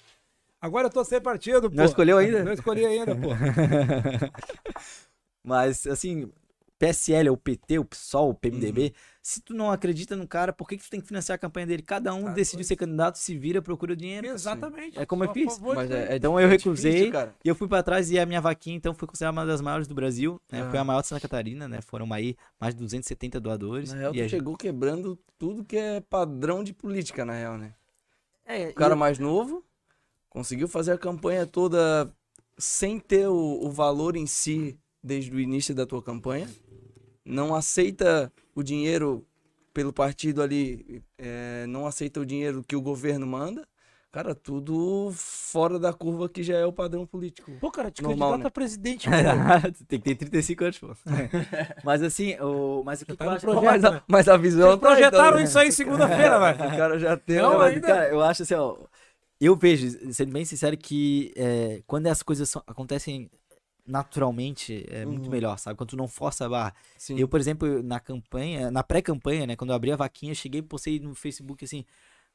Agora eu tô sem partido, pô. Não escolheu ainda? Não escolhi ainda, pô. Mas, assim, PSL, ou PT, o PSOL, o PMDB, Uhum. se tu não acredita no cara, por que, que tu tem que financiar a campanha dele? Cada um decidiu doido. ser candidato, se vira, procura o dinheiro. Exatamente. É como eu fiz. favor Mas disso é, aí. é Então eu difícil, recusei cara. e eu fui pra trás e a minha vaquinha, então, foi considerada uma das maiores do Brasil. né? Foi Ah. a maior de Santa Catarina, né? Foram aí mais de 270 doadores. Na real, e tu gente- chegou quebrando tudo que é padrão de política, na real, né? É, O cara e- mais novo conseguiu fazer a campanha toda sem ter o, o valor em si desde o início da tua campanha. Não aceita o dinheiro pelo partido ali, é, não aceita o dinheiro que o governo manda. Cara, tudo fora da curva que já é o padrão político. Pô, cara, te Normal, candidato né? a presidente, tem que ter 35 anos, pô. mas assim, o... mas o que, tá projeto, mas, né? a, mas a visão Eles tá aí, tá projetaram ligado? isso aí segunda-feira, velho. O cara já tem. Não, mas, ainda- cara, eu acho assim, ó. Eu vejo, sendo bem sincero, que é, quando as coisas são- acontecem naturalmente, é muito Uhum. melhor, sabe? Quando tu não força a barra. Sim. Eu, por exemplo, na campanha, na pré-campanha, né? Quando eu abri a vaquinha, eu cheguei e postei no Facebook assim.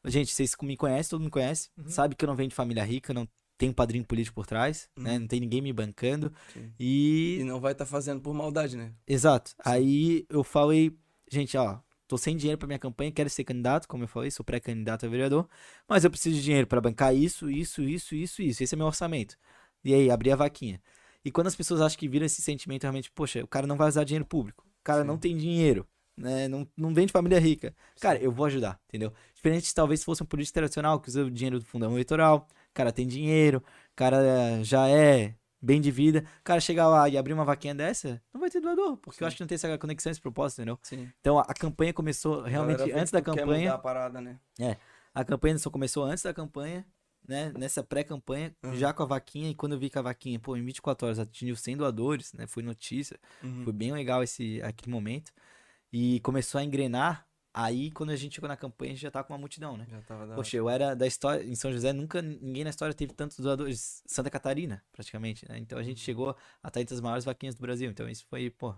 Gente, vocês me conhecem, todo mundo conhece. Uhum. Sabe que eu não venho de família rica, não tenho padrinho político por trás, né? Não tem ninguém me bancando. Sim. E E não vai estar fazendo por maldade, né? Exato. Aí eu falei, gente, ó, tô sem dinheiro pra minha campanha, quero ser candidato, como eu falei, sou pré-candidato a vereador, mas eu preciso de dinheiro pra bancar isso, isso, isso, isso, isso. Esse é meu orçamento. E aí, abri a vaquinha. E quando as pessoas acham que vira esse sentimento realmente, poxa, o cara não vai usar dinheiro público, o cara Sim. não tem dinheiro, né? Não, não vem de família rica. Cara, eu vou ajudar, entendeu? Diferente se talvez fosse um político tradicional que usa o dinheiro do fundão eleitoral, o cara tem dinheiro, o cara já é bem de vida. O cara chegar lá e abrir uma vaquinha dessa, não vai ter doador, porque Sim. eu acho que não tem essa conexão, esse propósito, entendeu? Sim. Então a, a campanha começou realmente antes da campanha. parada, né? A campanha só começou antes da campanha, né? Nessa pré-campanha, Uhum. já com a vaquinha. E quando eu vi que a vaquinha, pô, em 24 horas atingiu 100 doadores, né? Foi notícia. Uhum. Foi bem legal esse aquele momento. E começou a engrenar. Aí, quando a gente chegou na campanha, a gente já tá com uma multidão, né? Já tava da Poxa, eu era da história, em São José, nunca ninguém na história teve tantos doadores. Santa Catarina, praticamente, né? Então a gente chegou a estar entre as maiores vaquinhas do Brasil. Então isso foi, pô,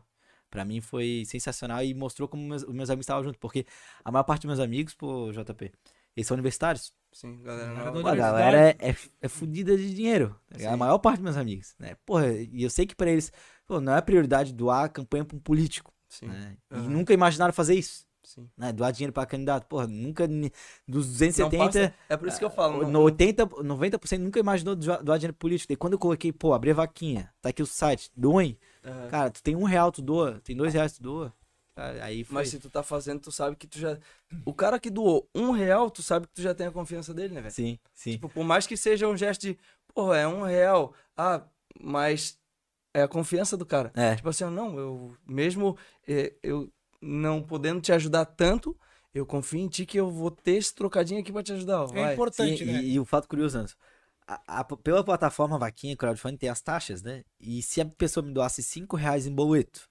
pra mim foi sensacional e mostrou como meus, os meus amigos estavam juntos. Porque a maior parte dos meus amigos, pô, JP, eles são universitários. Sim, galera. Pô, a galera é, é, é fudida de dinheiro. tá ligado? A maior parte dos meus amigos, né? Porra, e eu sei que pra eles, pô, não é prioridade doar a campanha pra um político, Sim, né? E Aham. nunca imaginaram fazer isso. sim. Né, doar dinheiro pra candidato, porra, nunca dos Não 270, passa- É por isso que eu falo. no não- 80, 90% nunca imaginou doar dinheiro político. E quando eu coloquei, pô, abri a vaquinha, tá aqui o site, doem. Aham. Cara, tu tem um real, tu doa. Tem dois reais, tu doa. Cara, aí foi. Mas se tu tá fazendo, tu sabe que tu já. O cara que doou um real, tu sabe que tu já tem a confiança dele, né, velho? Sim, sim. Tipo, por mais que seja um gesto de, porra, é um real. Ah, mas É a confiança do cara. É. Tipo assim, não, eu mesmo eh, eu não podendo te ajudar tanto, eu confio em ti que eu vou ter esse trocadinho aqui pra te ajudar. ó, É vai. importante, Sim, né? e, e o fato curioso, Anderson, a- a- pela plataforma Vaquinha Crowdfunding tem as taxas, né? E se a pessoa me doasse 5 reais em boleto,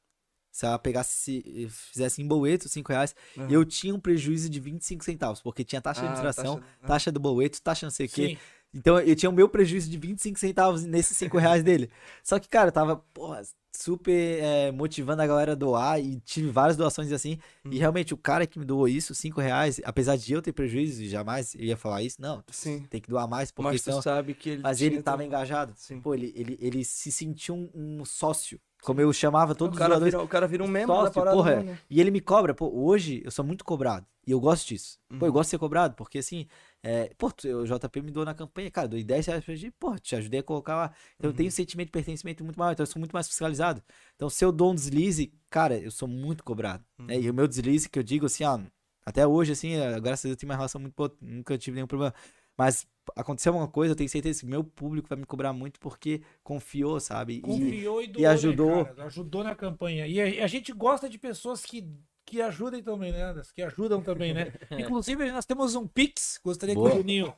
se ela pegasse, fizesse em boleto 5 reais, Aham. eu tinha um prejuízo de 25 centavos, porque tinha taxa de Ah, administração, taxa- ah. taxa do boleto, taxa não sei o quê. Então eu tinha o meu prejuízo de 25 centavos nesses 5 reais dele. Só que, cara, eu tava, porra, super é, motivando a galera a doar e tive várias doações assim. Hum. E realmente o cara que me doou isso, 5 reais, apesar de eu ter prejuízo, e jamais eu ia falar isso, não, Sim. tem que doar mais, porque Mas tu senão... sabe que ele. Mas ele tava também. engajado. Sim. Pô, ele, ele, ele se sentiu um, um sócio. Como eu chamava todos o os cara, jogadores. vira, o cara vira um membro da sócio, parada. porra, né, né? E ele me cobra, pô, hoje eu sou muito cobrado. E eu gosto disso. Pô, eu Uhum. gosto de ser cobrado, porque assim, é, pô, o JP me doou na campanha, cara, doei 10 reais pra gente, pô, te ajudei a colocar lá. Então eu tenho um sentimento de pertencimento muito maior, então eu sou muito mais fiscalizado. Então se eu dou um deslize, cara, eu sou muito cobrado. né? E o meu deslize, que eu digo assim, ó, até hoje, assim, eh, graças a Deus eu tenho uma relação muito boa, nunca tive nenhum problema. Mas aconteceu uma coisa, eu tenho certeza que meu público vai me cobrar muito porque confiou, sabe? E- Confiou e, doou, e ajudou. Né, cara? Ajudou na campanha. E a, e a gente gosta de pessoas que, que ajudem também, né, Anderson? Que ajudam também, né? Inclusive, nós temos um Pix. Gostaria Boa. que o Juninho.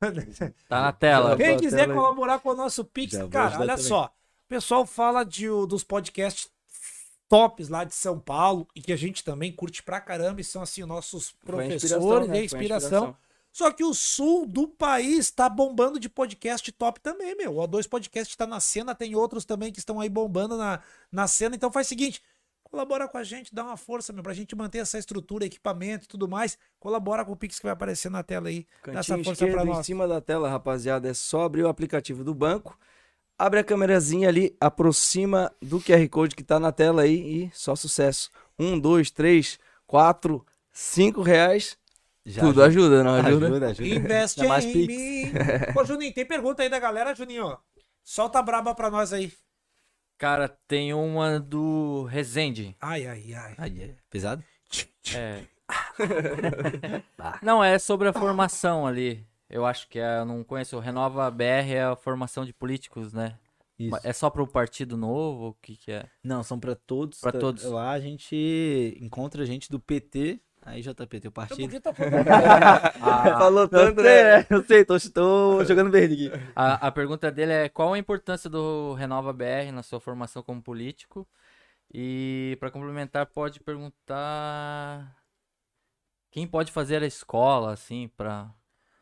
Tá na tela. Quem quiser ela aí. colaborar com o nosso Pix, Já cara, olha também. só. O pessoal fala de, dos podcasts tops lá de São Paulo e que a gente também curte pra caramba e são assim nossos professores inspiração, e né? a Foi a inspiração. Só que o sul do país tá bombando de podcast top também, meu. O O2 Podcast tá na cena, tem outros também que estão aí bombando na, na cena. Então faz o seguinte, colabora com a gente, dá uma força, meu, pra gente manter essa estrutura, equipamento e tudo mais. Colabora com o Pix que vai aparecer na tela aí. Dá essa Cantinho força pra esquerdo em nós. cima da tela, rapaziada, é só abrir o aplicativo do banco, abre a câmerazinha ali, aproxima do QR Code que tá na tela aí e só sucesso. Um, dois, três, quatro, cinco reais, Já tudo ajuda, não ajuda? ajuda, ajuda. Investe mais em Pix. mim. Ô, Juninho, tem pergunta aí da galera, Juninho? Solta a braba pra nós aí. Cara, tem uma do Resende. Ai, ai, ai. Ai, é pesado? É. Não, é sobre a formação ali. Eu acho que é, eu não conheço. O Renova BR é a formação de políticos, né? Isso. É só pro Partido Novo? O que que é? Não, são pra todos. Pra tá- todos. Lá a gente encontra gente do PT. Aí, JP, teu Eu partido. tá falando. A, Falou tanto, né? eu sei, tô, tô jogando verde aqui. a, a pergunta dele é qual a importância do Renova BR na sua formação como político? E para complementar, pode perguntar quem pode fazer a escola, assim, para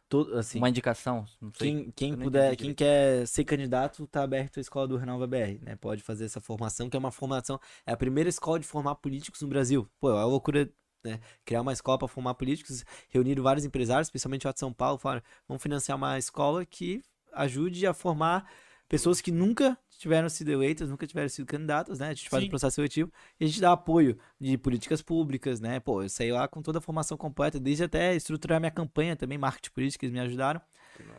Todo, assim, uma indicação? Não sei. quem, quem puder, quem quer ser candidato, tá aberto a escola do Renova BR, né? Pode fazer essa formação, que é uma formação, é a primeira escola de formar políticos no Brasil. Pô, é uma loucura, né? Criar uma escola para formar políticos, reuniram vários empresários, especialmente lá de São Paulo, falaram, vamos financiar uma escola que ajude a formar pessoas que nunca tiveram sido eleitas, nunca tiveram sido candidatas, né? A gente faz Sim. o processo seletivo e a gente dá apoio de políticas públicas, né? Pô, eu saí lá com toda a formação completa, desde até estruturar minha campanha também, marketing político, eles me ajudaram.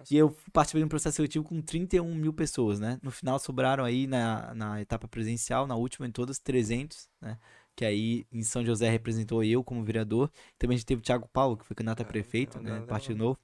E eu participei de um processo seletivo com 31 mil pessoas, né? No final sobraram aí na, na etapa presencial, na última em todas, 300, né? Que aí em São José representou eu como vereador. Também a gente teve o Thiago Paulo, que foi candidato a prefeito, é, né? legal. Partido Novo.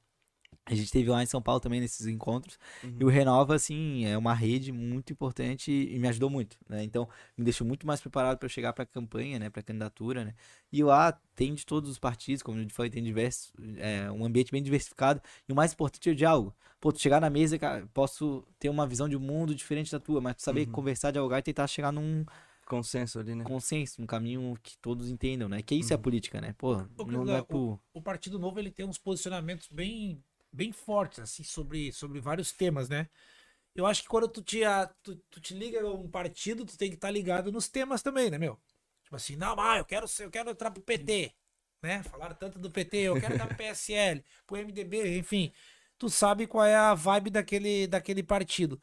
A gente teve lá em São Paulo também nesses encontros. Uhum. E o Renova, assim, é uma rede muito importante e me ajudou muito, né? Então, me deixou muito mais preparado para chegar para a campanha, né? Para candidatura, né? E lá tem de todos os partidos, como a gente falou, tem diversos, é, um ambiente bem diversificado. E o mais importante é o diálogo. Pô, tu chegar na mesa, cara, posso ter uma visão de mundo diferente da tua, mas tu saber Uhum. conversar, dialogar e tentar chegar num Consenso ali, né? consenso, num caminho que todos entendam, né? Que isso é a política, né? Pô, não, não é o- por... o Partido Novo ele tem uns posicionamentos bem, bem fortes assim sobre, sobre vários temas, né? Eu acho que quando tu te, a- tu, tu te liga a um partido, tu tem que estar ligado nos temas também, né, meu? Tipo assim, não, ah, eu quero eu quero entrar pro PT, né? Falaram tanto do PT, eu quero entrar pro PSL, pro MDB, enfim. Tu sabe qual é a vibe daquele, daquele partido.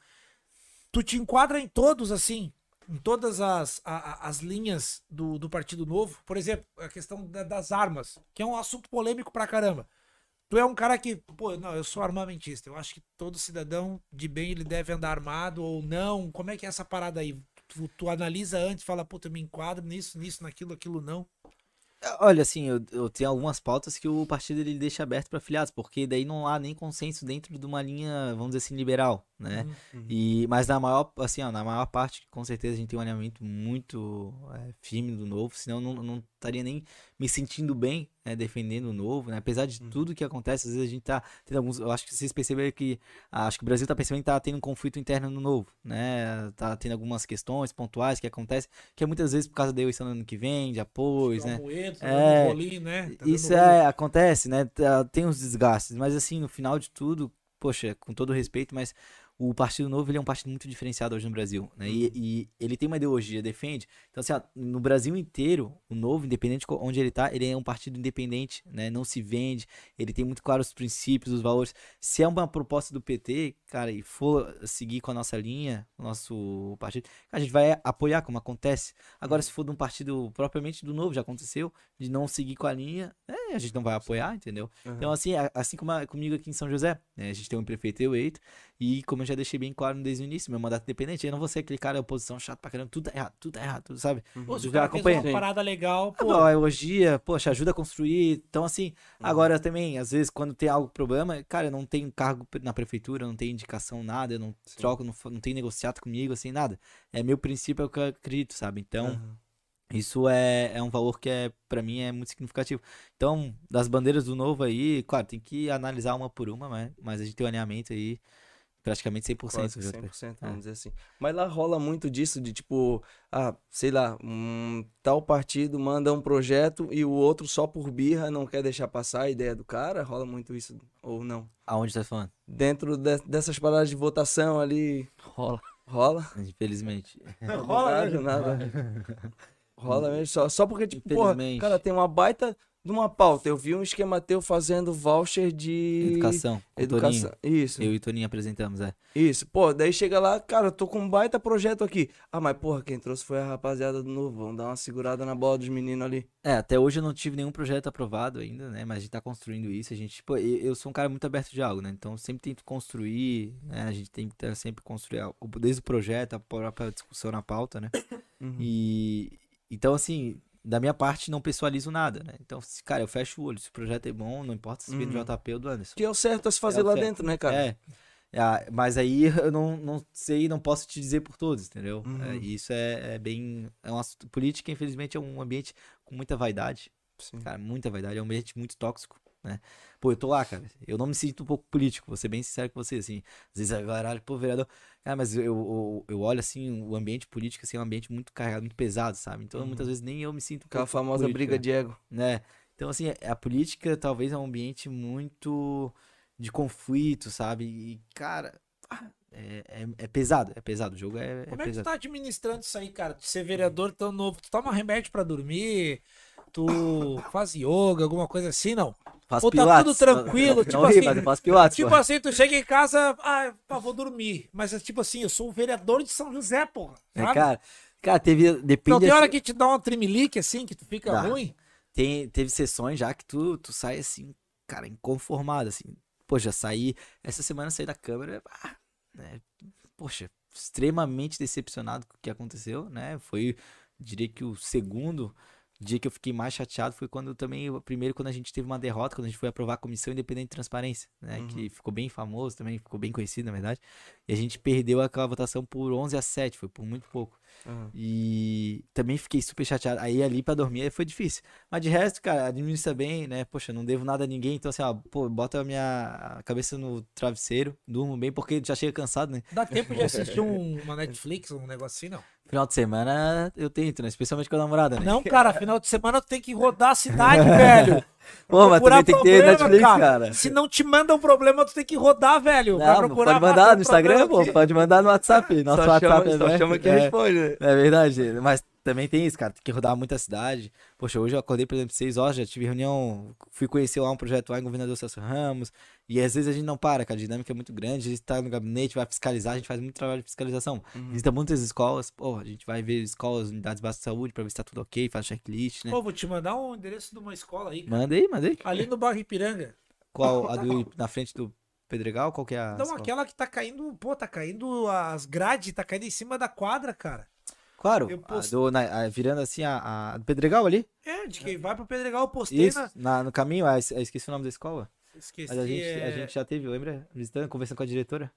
Tu te enquadra em todos, assim, em todas as, a- as linhas do, do Partido Novo. Por exemplo, a questão da- das armas, que é um assunto polêmico pra caramba. Tu é um cara que, pô, não, eu sou armamentista. Eu acho que todo cidadão de bem ele deve andar armado ou não. Como é que é essa parada aí? Tu, tu analisa antes, fala, puta, eu me enquadro nisso, nisso, naquilo, aquilo não. Olha, assim, eu, eu tenho algumas pautas que o partido ele deixa aberto para filiados, porque daí não há nem consenso dentro de uma linha, vamos dizer assim, liberal, né? Uhum. E, mas na maior, assim, ó, na maior parte, com certeza a gente tem um alinhamento muito é, firme do novo, senão não, não estaria nem me sentindo bem, né, defendendo o novo, né? Apesar de Uhum. tudo que acontece, às vezes a gente tá tendo alguns, eu acho que vocês perceberam que, ah, acho que o Brasil tá percebendo que tá tendo um conflito interno no novo, né? Tá tendo algumas questões pontuais que acontecem, que é muitas vezes por causa da eleição do ano que vem, de apoios, né? Tá É, dando rolinho, né? Tá Isso é, acontece, né? Tá- Tem uns desgastes, mas assim, no final de tudo, poxa, com todo respeito, mas o Partido Novo ele é um partido muito diferenciado hoje no Brasil, né? E, e ele tem uma ideologia, defende. Então, assim, ó, no Brasil inteiro, o Novo, independente de onde ele tá, ele é um partido independente, né? Não se vende, ele tem muito claro os princípios, os valores. Se é uma proposta do PT, cara, e for seguir com a nossa linha, o nosso partido, a gente vai apoiar, como acontece. Agora, se for de um partido propriamente do Novo, já aconteceu, de não seguir com a linha, é, a gente não vai apoiar, entendeu? Uhum. Então, assim, assim como a- comigo aqui em São José, né, a gente tem um prefeito eleito, e como eu já deixei bem claro desde o início, meu mandato independente, eu não vou ser aquele cara oposição chato pra caramba, tudo tá errado, tudo tá errado, tudo, sabe? Pô, Eu o já acompanho. uma parada legal, pô. Pô, elogia, poxa, ajuda a construir. Então, assim, Uhum. agora também, às vezes, quando tem algo problema, cara, eu não tenho cargo na prefeitura, não tenho indicação, nada, eu não Sim. troco, não, não tenho negociado comigo, assim, nada. É meu princípio, é o que eu acredito, sabe? Então, Aham. isso é, é um valor que é, para mim, é muito significativo. Então, das bandeiras do novo aí, claro, tem que analisar uma por uma, né? Mas a gente tem um alinhamento aí praticamente 100%. Quase que JP. 100%, É. vamos dizer assim. Mas lá rola muito disso de tipo, ah, sei lá, um tal partido manda um projeto e o outro só por birra não quer deixar passar a ideia do cara, rola muito isso ou não? Aonde tá falando? Dentro de- dessas paradas de votação ali, Rola. rola? Infelizmente. Rola, Nada, nada. Rola mesmo, só, só porque, tipo, porra, cara, tem uma baita de uma pauta. Eu vi um esquema teu fazendo voucher de Educação. educação. Toninho. Isso. Eu e o Toninho apresentamos, é. Isso, pô, daí chega lá, cara, eu tô com um baita projeto aqui. Ah, mas porra, quem trouxe foi a rapaziada do novo. Vamos dar uma segurada na bola dos meninos ali. É, até hoje eu não tive nenhum projeto aprovado ainda, né? Mas a gente tá construindo isso. A gente, pô, eu sou um cara muito aberto de algo, né? Então sempre tento construir, né? A gente tem que sempre construir algo, desde o projeto, a própria discussão na pauta, né? Uhum. E então, assim, da minha parte, não pessoalizo nada, né? Então, cara, eu fecho o olho. Se o projeto é bom, não importa se vem do Uhum. JP ou do Anderson. Que é o certo a se fazer É lá certo. dentro, né, cara? É. É, mas aí eu não, não sei, não posso te dizer por todos, entendeu? Uhum. É, isso é, é bem. É um assunto, política, infelizmente, é um ambiente com muita vaidade. Sim. Cara, muita vaidade. É um ambiente muito tóxico, né? Pô, eu tô lá, cara. Eu não me sinto um pouco político, vou ser bem sincero com você, assim. Às vezes a galera, pô, vereador. Cara, mas eu, eu, eu olho, assim, o ambiente político, assim, é um ambiente muito carregado, muito pesado, sabe? Então, Uhum. muitas vezes nem eu me sinto Aquela famosa político, briga de ego. né? Então, assim, a política talvez é um ambiente muito de conflito, sabe? E, cara, ah, é, é, é pesado, é pesado. O jogo é, é Como é que tu tá administrando isso aí, cara? De ser vereador tão novo, tu toma remédio pra dormir, tu faz yoga, alguma coisa assim, não? Faço Ou tá pilates. tudo tranquilo, Não, tipo não ri, assim, faço pilates, Tipo pô. assim, tu chega em casa, ah, pá, vou dormir. Mas é tipo assim, eu sou o vereador de São José, porra. É, Sabe? cara, cara, teve. Depende Não tem da- hora que te dá uma trimelique assim, que tu fica Dá. ruim? tem, teve sessões já que tu, tu sai assim, cara, inconformado, assim. Poxa, saí. Essa semana saí da câmera. ah, né, poxa, extremamente decepcionado com o que aconteceu, né? Foi, diria que o segundo dia que eu fiquei mais chateado foi quando também, o primeiro, quando a gente teve uma derrota, quando a gente foi aprovar a Comissão Independente de Transparência, né? Uhum. Que ficou bem famoso também, ficou bem conhecido, na verdade. E a gente perdeu aquela votação por 11 a 7, foi por muito pouco. Aham. E também fiquei super chateado. Aí ali pra dormir foi difícil. Mas de resto, cara, administra bem, né? Poxa, não devo nada a ninguém. Então, assim, ó, pô, bota a minha cabeça no travesseiro, durmo bem, porque já chega cansado, né? Dá tempo de assistir um- uma Netflix, um negócio assim, não? Final de semana eu tento, né? Especialmente com a namorada, né? Não, cara, final de semana tu tem que rodar a cidade, velho. Pô, mas também tem que ter Netflix, cara. Se não te manda um problema, tu tem que rodar, velho. Vai Não, mas procurar pode mandar no Instagram, pô. Pode mandar no WhatsApp. Nosso Só WhatsApp chama, é só chama que é, responde, né? É verdade, mas também tem isso, cara. Tem que rodar muita cidade. Poxa, hoje eu acordei, por exemplo, 6 horas, já tive reunião, fui conhecer lá um projeto lá em Governador Celso Ramos. E às vezes a gente não para, cara. A dinâmica é muito grande. A gente tá no gabinete, vai fiscalizar, a gente faz muito trabalho de fiscalização. Uhum. Visita muitas escolas. Pô, a gente vai ver escolas, unidades básicas de saúde, pra ver se tá tudo ok, faz checklist, né? Pô, vou te mandar um endereço de uma escola aí. cara. Manda aí, manda aí. Ali no bairro Ipiranga. Qual? A do, na frente do Pedregal? Qual que é a. Não, escola? aquela que tá caindo, pô, tá caindo as grades, tá caindo em cima da quadra, cara. Claro, Eu post- do- na- a- virando assim a, a do Pedregal ali. É, de quem vai pro Pedregal, eu postei Isso, na. na, no caminho, ah, es- eu esqueci o nome da escola. Esqueci. Mas a gente, é... a gente já teve, lembra? Visitando, conversando com a diretora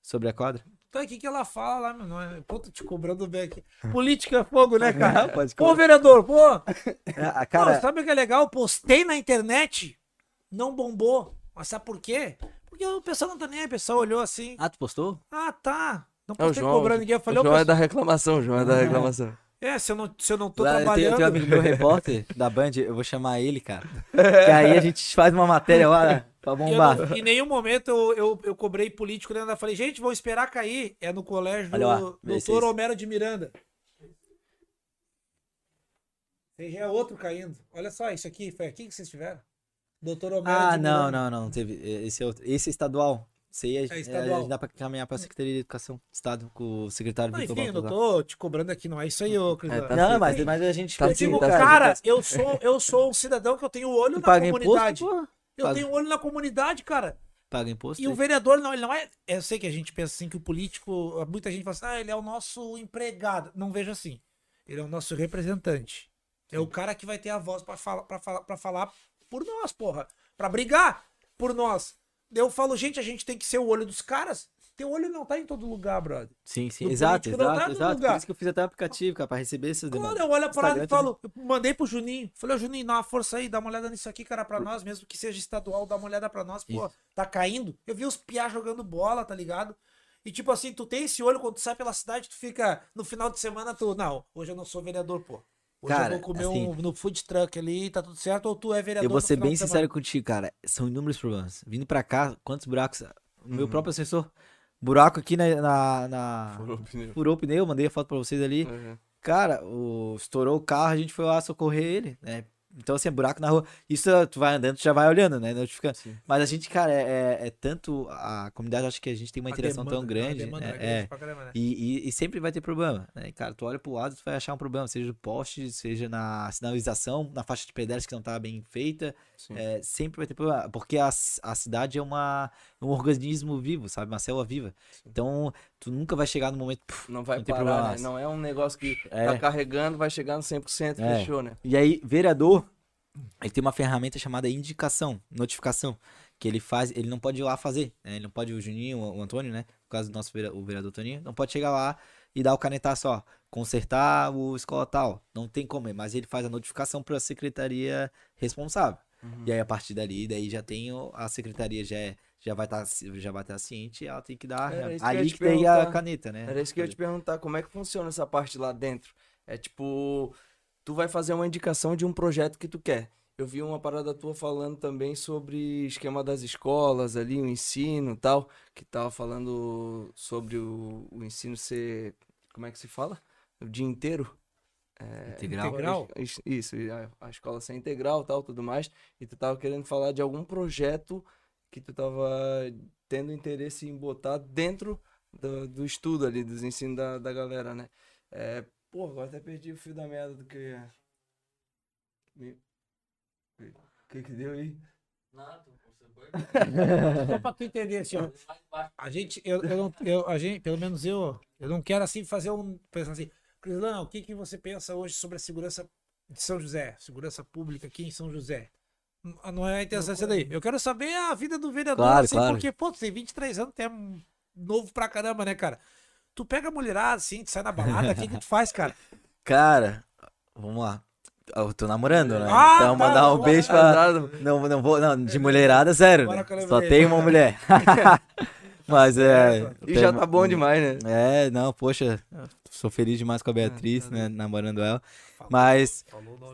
sobre a quadra. Então o que, que ela fala lá, meu? É... Pô, tô te cobrando bem aqui. Política é fogo, né, cara? Pode Pô, vereador, pô! A Cara... cara, sabe o que é legal? Postei na internet, não bombou. Mas sabe por quê? Porque o pessoal não tá nem aí, o pessoal olhou assim. ah, tu postou? Ah, tá. Não É o postei João. cobrando ninguém. Eu falei, o ô, João é da reclamação, o João é da reclamação. é, se eu não, se eu não tô Lá, tem, trabalhando. tem um amigo meu repórter da Band, eu vou chamar ele, cara. que aí a gente faz uma matéria lá né, pra eu bombar. não- em nenhum momento eu, eu, eu cobrei político, né? Eu falei, gente, vou esperar cair. É no colégio Olha lá, do se doutor é. Homero de Miranda. Esse já é outro caindo. Olha só, isso aqui, foi aqui que vocês tiveram? Doutor Homero Ah, de não, Miranda. não, não, teve. Esse é, outro, esse é estadual. Esse aí é, É estadual. é, dá pra caminhar pra Secretaria de Educação do Estado com o secretário Não, Vitor enfim, eu tô te cobrando aqui, não é isso aí, ô Cris. É, tá Não, mas, mas a gente Tá Eu digo, tá cara, eu sou, eu sou um cidadão que eu tenho olho Tu na comunidade. imposto, eu paga. tenho olho na comunidade, cara. Paga imposto. E o aí. vereador, não, ele não é. Eu sei que a gente pensa assim que o político. Muita gente fala assim, ah, ele é o nosso empregado. Não vejo assim. Ele é o nosso representante. É o cara que vai ter a voz pra falar, pra falar, pra falar por nós, porra. Pra brigar por nós. Eu falo, gente, a gente tem que ser o olho dos caras. Teu olho não tá em todo lugar, brother. Sim, sim. do Exato, político não tá exato, no exato. lugar. Por isso que eu fiz até o aplicativo, cara, pra receber essas Claro, demandas. eu olho a parada e falo, eu mandei pro Juninho. Falei, ô Juninho, dá uma força aí, dá uma olhada nisso aqui, cara, pra nós, mesmo que seja estadual, dá uma olhada pra nós. Pô, tá caindo. Eu vi os piá jogando bola, tá ligado? E tipo assim, tu tem esse olho quando tu sai pela cidade, tu fica. No final de semana, tu. Não, hoje eu não sou vereador, pô. Hoje Cara, eu vou comer assim- um, no food truck ali, tá tudo certo, ou tu é vereador. Eu vou ser bem sincero contigo, cara. São inúmeros problemas. Vindo pra cá, quantos buracos. O Uhum. meu próprio assessor. Buraco aqui na. na, na- Furou o pneu. Furou o pneu, mandei a foto pra vocês ali. Uhum. Cara, o... estourou o carro, a gente foi lá socorrer ele, né? Então, assim, é buraco na rua. Isso tu vai andando, tu já vai olhando, né? Notificando. Sim. Mas a gente, cara, é, é- é tanto. A comunidade, acho que a gente tem uma A interação tão demanda, grande. demanda né? é É. caramba, né? E, e- e sempre vai ter problema, né? Cara, tu olha pro lado, tu vai achar um problema, seja no poste, seja na sinalização, na faixa de pedestres que não tá bem feita, Sim. é, sempre vai ter problema, porque a, a cidade é uma, um organismo vivo, sabe? Uma célula viva. Então, tu nunca vai chegar no momento... puf, Não vai Não parar, problema. né? Não é um negócio que É. tá carregando, vai chegar no 100%, É. fechou, né? E aí, vereador, ele tem uma ferramenta chamada indicação, notificação, que ele faz, ele não pode ir lá fazer, né? Ele não pode, o Juninho, o Antônio, né? No caso do nosso vere- o vereador Toninho, não pode chegar lá e dar o canetar só, consertar o escola tal. Não tem como, mas ele faz a notificação para a secretaria responsável. Uhum. E aí, a partir dali, daí já tem a secretaria já é, já vai estar já vai estar ciente, ela tem que dar que ia ali te que tem a caneta, né? Era isso que eu ia te perguntar, como é que funciona essa parte lá dentro? É tipo, tu vai fazer uma indicação de um projeto que tu quer. Eu vi uma parada tua falando também sobre esquema das escolas ali, o ensino e tal, que tava falando sobre o, o ensino ser, como é que se fala? O dia inteiro? Integral. Integral? Isso, a, a escola ser integral e tal, tudo mais. E tu tava querendo falar de algum projeto que tu tava tendo interesse em botar dentro do, do estudo ali, dos ensinos da, da galera, né? É, pô, agora até perdi o fio da merda do que... Me- O que que deu aí? Só pra tu entender assim, ó. A gente, eu, eu não, eu, a gente, pelo menos eu, eu não quero assim fazer um. Pensar assim, Crislão, o que, que você pensa hoje sobre a segurança de São José? Segurança pública aqui em São José? N- Não é a intenção essa daí. Eu quero saber a vida do vereador, Claro, assim, claro. porque, pô, tu tem 23 anos, tu é novo pra caramba, né, cara? Tu pega a mulherada assim, tu sai na balada, o que, que tu faz, cara? Cara, vamos lá. Eu tô namorando, né? Ah, então, tá, mandar um tá, beijo pra. Não, não vou. Não, de mulherada, zero. Né? Só tem uma mulher. Mas é. E já tá bom demais, né? É, não, poxa, sou feliz demais com a Beatriz, né? Namorando ela. Mas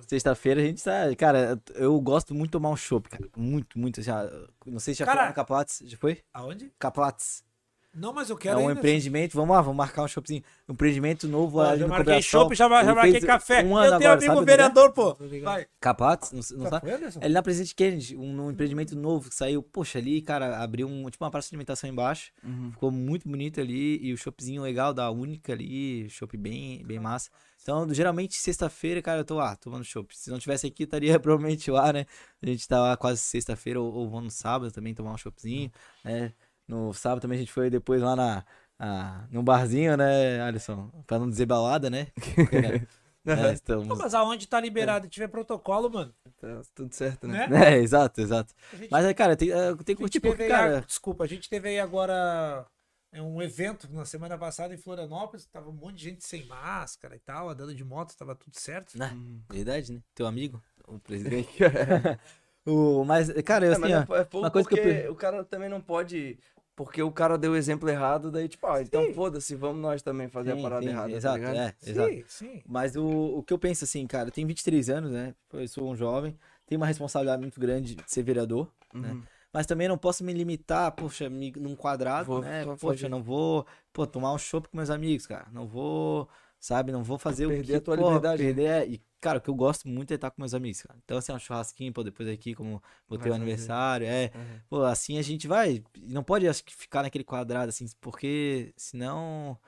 sexta-feira a gente tá. Cara, eu gosto muito de tomar um chopp, cara. Muito, muito. Já, não sei se já Cara- foi no Caplates. Já foi? Aonde? Caplates. Não, mas eu É quero um ainda, empreendimento. Vamos lá, vamos marcar um choppzinho. Um empreendimento novo Ó, ali já no Cobração. chopp, já, já Ele marquei café. Um ano eu tenho agora, amigo sabe onde é? vereador, pô. Vai. Caplates? Não, não sabe? Anderson? É Ali na Presidente Kennedy, um, um empreendimento novo que saiu. Poxa, ali, cara, abriu um, tipo uma praça de alimentação embaixo. Uhum. Ficou muito bonito ali. E o shopzinho legal da Única ali. Shop bem, bem massa. Então, geralmente, sexta-feira, cara, eu tô lá, tomando chopp. Se não tivesse aqui, estaria provavelmente lá, né? A gente tá lá quase sexta-feira, ou, ou vamos no sábado também tomar um choppzinho, né? No sábado também a gente foi depois lá na, ah, num barzinho, né, Alisson? Pra não dizer balada, né? É, estamos... mas aonde tá liberado e tiver protocolo, mano, Tá tudo certo, né? né? É, exato, exato. Gente- Mas, é, cara, tem, é, tem que curtir porque, cara... desculpa, a gente teve aí agora é, um evento na semana passada em Florianópolis, tava um monte de gente sem máscara e tal, andando de moto, tava tudo certo. Né? Uhum. Verdade, né? Teu amigo, o presidente. o, mas, cara, eu É, assim, mas ó, é, é pouco uma coisa que eu o cara também não pode. Porque o cara deu o exemplo errado, daí, tipo, ah, então foda-se, vamos nós também fazer sim, a parada sim, errada. Exato, tá é, exato. Sim, sim. Mas o, o que eu penso assim, cara, eu tenho 23 anos, né? Eu sou um jovem, tenho uma responsabilidade muito grande de ser vereador, né? Mas também não posso me limitar, poxa, me, num quadrado, Vou né? Poxa, não vou, pô, tomar um chopp com meus amigos, cara. Não vou, sabe, não vou fazer o Perder que, a tua pô, liberdade, né? Perder, é, e, cara, o que eu gosto muito é estar com meus amigos, cara. Então, assim, um churrasquinho, pô, depois aqui, como Vai o teu fazer. aniversário, é. Uhum. Pô, assim a gente vai. Não pode, acho que, ficar naquele quadrado, assim, porque senão.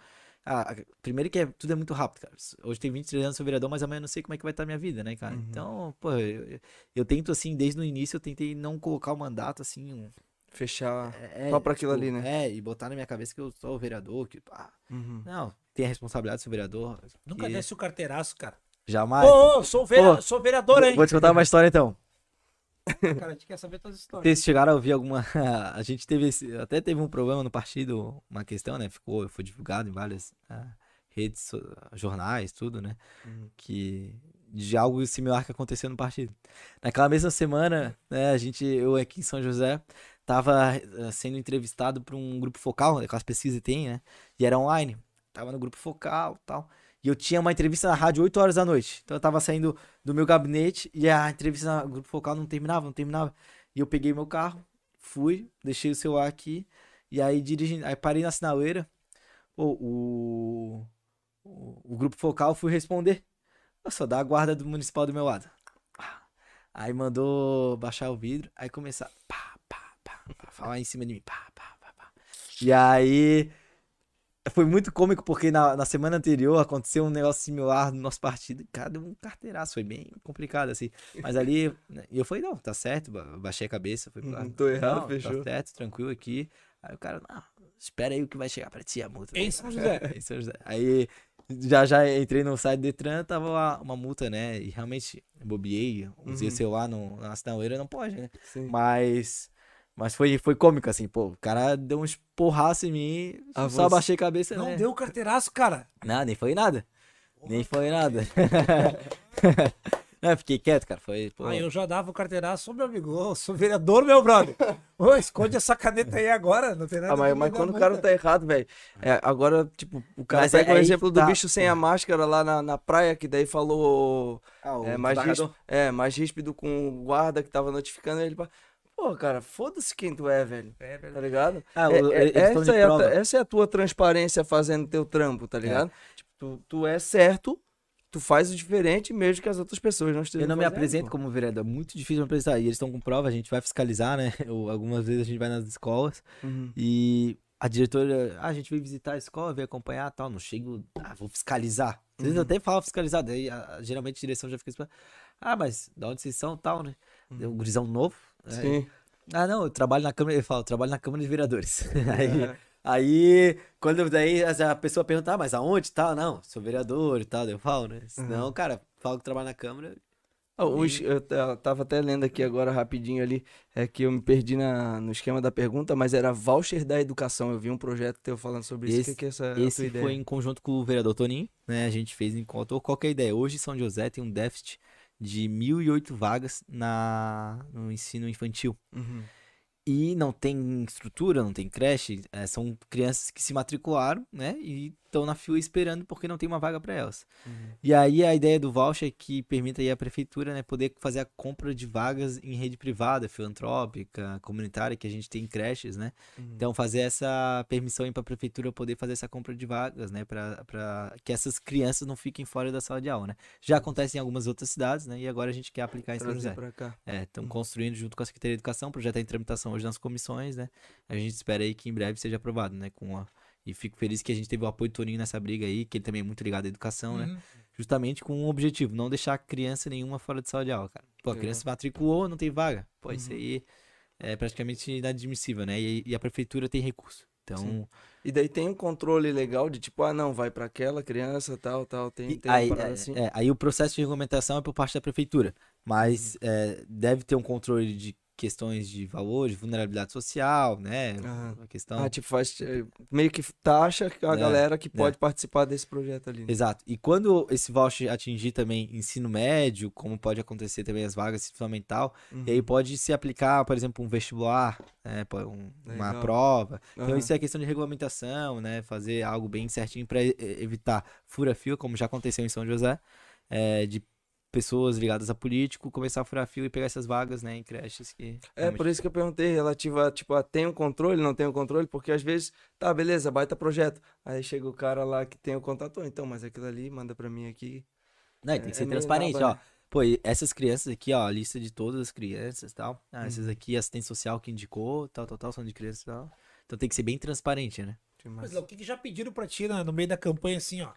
Ah, primeiro que é, tudo é muito rápido, cara. Hoje tem 23 anos, sou vereador, mas amanhã eu não sei como é que vai estar a minha vida, né, cara? Uhum. Então, pô, eu, eu- eu tento, assim, desde o início, eu tentei não colocar o mandato, assim. um- Fechar. é, Só pra aquilo tipo, ali, né? É, e botar na minha cabeça que eu sou o vereador, que, pá, Uhum. não, tem a responsabilidade de ser vereador. Nunca que desce o carteiraço, cara. Jamais. Ô, ô, sou, vere... Pô, sou vereador, hein? Vou te contar uma história então. Cara, a gente quer saber todas as histórias. Vocês chegaram a ouvir alguma. A gente teve. esse- Até teve um problema no partido, uma questão, né? Ficou, foi divulgado em várias ah, redes, jornais, tudo, né? Uhum. Que. De algo similar que aconteceu no partido. Naquela mesma semana, né, a gente, eu aqui em São José, tava eh, sendo entrevistado por um grupo focal, aquelas pesquisas que tem, né? E era online. Tava no grupo focal e tal. E eu tinha uma entrevista na rádio 8 horas da noite. Então eu tava saindo do meu gabinete e a entrevista no grupo focal não terminava, não terminava. E eu peguei meu carro, fui, deixei o celular aqui, e aí dirigindo, aí parei na sinaleira, pô, o, o, o grupo focal fui responder. Só dá a guarda do municipal do meu lado. Aí mandou baixar o vidro, aí começar, pá, pá, pá, pá, falar em cima de mim, pá, pá, pá, pá. E aí foi muito cômico porque na, na semana anterior aconteceu um negócio similar no nosso partido. Cara, deu um carteiraço, foi bem complicado, assim. Mas ali, né, e eu falei, não, tá certo, ba- baixei a cabeça, Uhum, lá. tô errado, não, fechou." Tá certo, tranquilo aqui. Aí o cara, não, espera aí o que vai chegar pra ti a multa. Em São José. Em São José. Aí já já entrei no site do Detran, tava lá uma multa, né? E realmente bobiei, usei Uhum. o celular no, na sinaleira, não pode, né? Sim. Mas. Mas foi, foi cômico, assim, pô. O cara deu uns porraços em mim, Ah, só você- baixei a cabeça, Não né? deu o carteiraço, cara. Não, nem foi nada. Nem foi nada. não, fiquei quieto, cara. Foi, pô. Ah, eu já dava o carteiraço, ô meu amigo, ô, sou vereador, meu brother. Ô, esconde essa caneta aí agora, não tem nada Ah, mas, mas quando o cara tá errado, velho. É, agora, tipo, o cara Mas pega é o exemplo que do tá. bicho sem a máscara lá na, na praia, que daí falou. Ah, o É mais, ríspido, é, mais ríspido com o guarda que tava notificando ele. pra- Pô, cara, foda-se quem tu é, velho. É Tá ligado? Ah, É- é- essa, é a, essa é a tua transparência fazendo teu trampo, tá ligado? Tipo, tu, tu é certo, tu faz o diferente mesmo que as outras pessoas não estejam Eu não me apresento pô. como vereador, é muito difícil me apresentar. E eles estão com prova, a gente vai fiscalizar, né? Ou algumas vezes a gente vai nas escolas Uhum. e a diretora, ah, a gente veio visitar a escola, veio acompanhar tal. Não chego, ah, vou fiscalizar. Às vezes Uhum. eu até falo fiscalizar, daí a- geralmente a direção já fica esperando. Ah, mas da onde vocês são tal, né? Deu um gurizão novo. Né? Sim. Ah, não, eu trabalho na Câmara, ele fala, eu trabalho na Câmara de Vereadores. aí, É. aí, quando daí a pessoa pergunta, ah, mas aonde e tal? Não, sou vereador e tal, eu falo, né? Senão, Uhum. cara, falo que trabalho na Câmara. Os- eu ta- tava até lendo aqui agora rapidinho ali, é que eu me perdi na, no esquema da pergunta, mas era voucher da educação. Eu vi um projeto teu falando sobre isso. O Esse- que, que é essa Esse ideia? foi em conjunto com o vereador Toninho, né? A gente fez em conta. Qual que é a ideia? Hoje São José tem um déficit de 1.008 vagas na, no ensino infantil. Uhum. E não tem estrutura, não tem creche. é, são crianças que se matricularam, né? E estão na fila esperando porque não tem uma vaga para elas. Uhum. E aí a ideia do voucher é que permita aí a prefeitura, né, poder fazer a compra de vagas em rede privada, filantrópica, comunitária, que a gente tem em creches, né? Uhum. Então fazer essa permissão para a prefeitura poder fazer essa compra de vagas, né, para que essas crianças não fiquem fora da sala de aula, né? Já acontece em algumas outras cidades, né? E agora a gente quer aplicar em São José. cá. É, estão construindo junto com a Secretaria de Educação, o projeto está em tramitação hoje nas comissões, né? A gente espera aí que em breve seja aprovado, né? Com a... E fico feliz que a gente teve o apoio do Toninho nessa briga aí, que ele também é muito ligado à educação, né? Uhum. Justamente com um objetivo, não deixar criança nenhuma fora de sala de aula, cara. Pô, a Legal. criança se matriculou, não tem vaga. Pô, isso Uhum. aí é praticamente inadmissível, né? E, e a prefeitura tem recurso. Então, Sim. E daí tem um controle legal de tipo, ah, não, vai pra aquela criança, tal, tal. Tem, tem aí, é, assim. é, aí o processo de regulamentação é por parte da prefeitura, mas Uhum. é, deve ter um controle de questões de valor, de vulnerabilidade social, né? Aham. A questão. Ah, tipo, faz. eh, Meio que taxa a É, galera que pode participar desse projeto ali. né? Exato. E quando esse voucher atingir também ensino médio, como pode acontecer também as vagas fundamental, Uhum. e aí pode se aplicar, por exemplo, um vestibular, né? um- uma prova. Então isso é questão de regulamentação, né? Fazer algo bem certinho para evitar fura-fio, como já aconteceu em São José, é, de pessoas ligadas a político começar a furar fio e pegar essas vagas, né, em creches que É por isso que eu perguntei, relativo a, tipo, a tem o controle, não tem o controle, porque às vezes, tá, beleza, baita projeto. Aí chega o cara lá que tem o contato, "Ô, então, mas aquilo ali, manda pra mim aqui. Não, e tem que É ser meio transparente, naba, ó. né? Pô, essas crianças aqui, ó, a lista de todas as crianças e tal. Ah, Uhum. essas aqui, assistente social que indicou, tal, tal, tal, são de crianças e tal. Então tem que ser bem transparente, né? Mas, Léo, o que, que já pediram pra ti né, no meio da campanha assim, ó?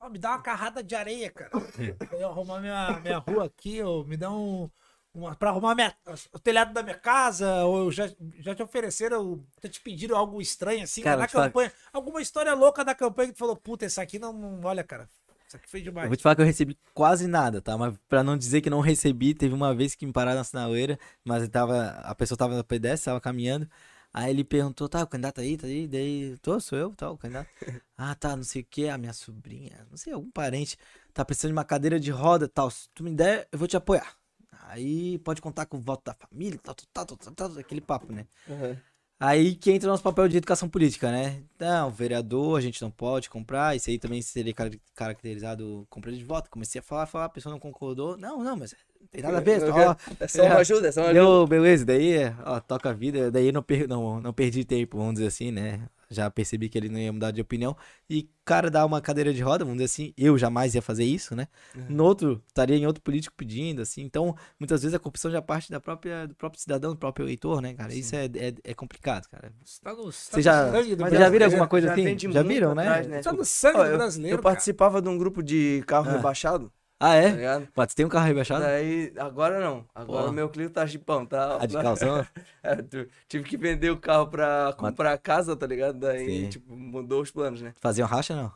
Ó, me dá uma carrada de areia, cara. Pra eu arrumar minha, minha rua aqui, ou me dá um. Uma, pra arrumar minha- o telhado da minha casa, ou já, já te ofereceram, já te pediram algo estranho assim Cara, na falar- campanha. Alguma história louca da campanha que tu falou, puta, essa aqui não, não- Olha, cara, isso aqui foi Eu demais. vou te falar que eu recebi quase nada, tá? Mas pra não dizer que não recebi, teve uma vez que me pararam na sinaleira, mas eu tava, a pessoa tava no pedestre, tava caminhando. Aí ele perguntou, tá, o candidato aí, tá aí? Daí, tô, sou eu, tá, o candidato. Ah, tá, não sei o que, a minha sobrinha, não sei, algum parente, tá precisando de uma cadeira de roda, tal. Se tu me der, eu vou te apoiar. Aí pode contar com o voto da família, tal, tal, tal, tal, tal, aquele papo, né? Aham. Aí que entra o nosso papel de educação política, né? Não, vereador, a gente não pode comprar, isso aí também seria car- caracterizado compra de voto. Comecei a falar, falar, a pessoa não concordou. Não, não, mas não tem nada a ver, ó, É só uma ajuda, é só uma ajuda. Deu, beleza, daí, ó, toca a vida, daí não, per, não, não perdi tempo, vamos dizer assim, né? Já percebi que ele não ia mudar de opinião. E o cara dá uma cadeira de roda, vamos dizer assim, eu jamais ia fazer isso, né? No outro, estaria em outro político pedindo, assim. Então, muitas vezes a corrupção já parte da própria, do próprio cidadão, do próprio eleitor, né, cara? Isso é, é, é complicado, cara. Tá no, Você no já- sangue do já já- viram alguma já- coisa já assim? Já muito viram, né? atrás, né? Tá no sangue Ó, do eu, brasileiro. eu cara. participava de um grupo de carro Ah. rebaixado, Ah, tá é? ligado? Você tem um carro rebaixado? Daí, agora não. Agora Pô. o meu Clio tá jipão, tá? A de calção? É, tu- tive que vender o carro pra comprar a casa, tá ligado? Daí, Sim. tipo, mudou os planos, né? Fazia um racha, não?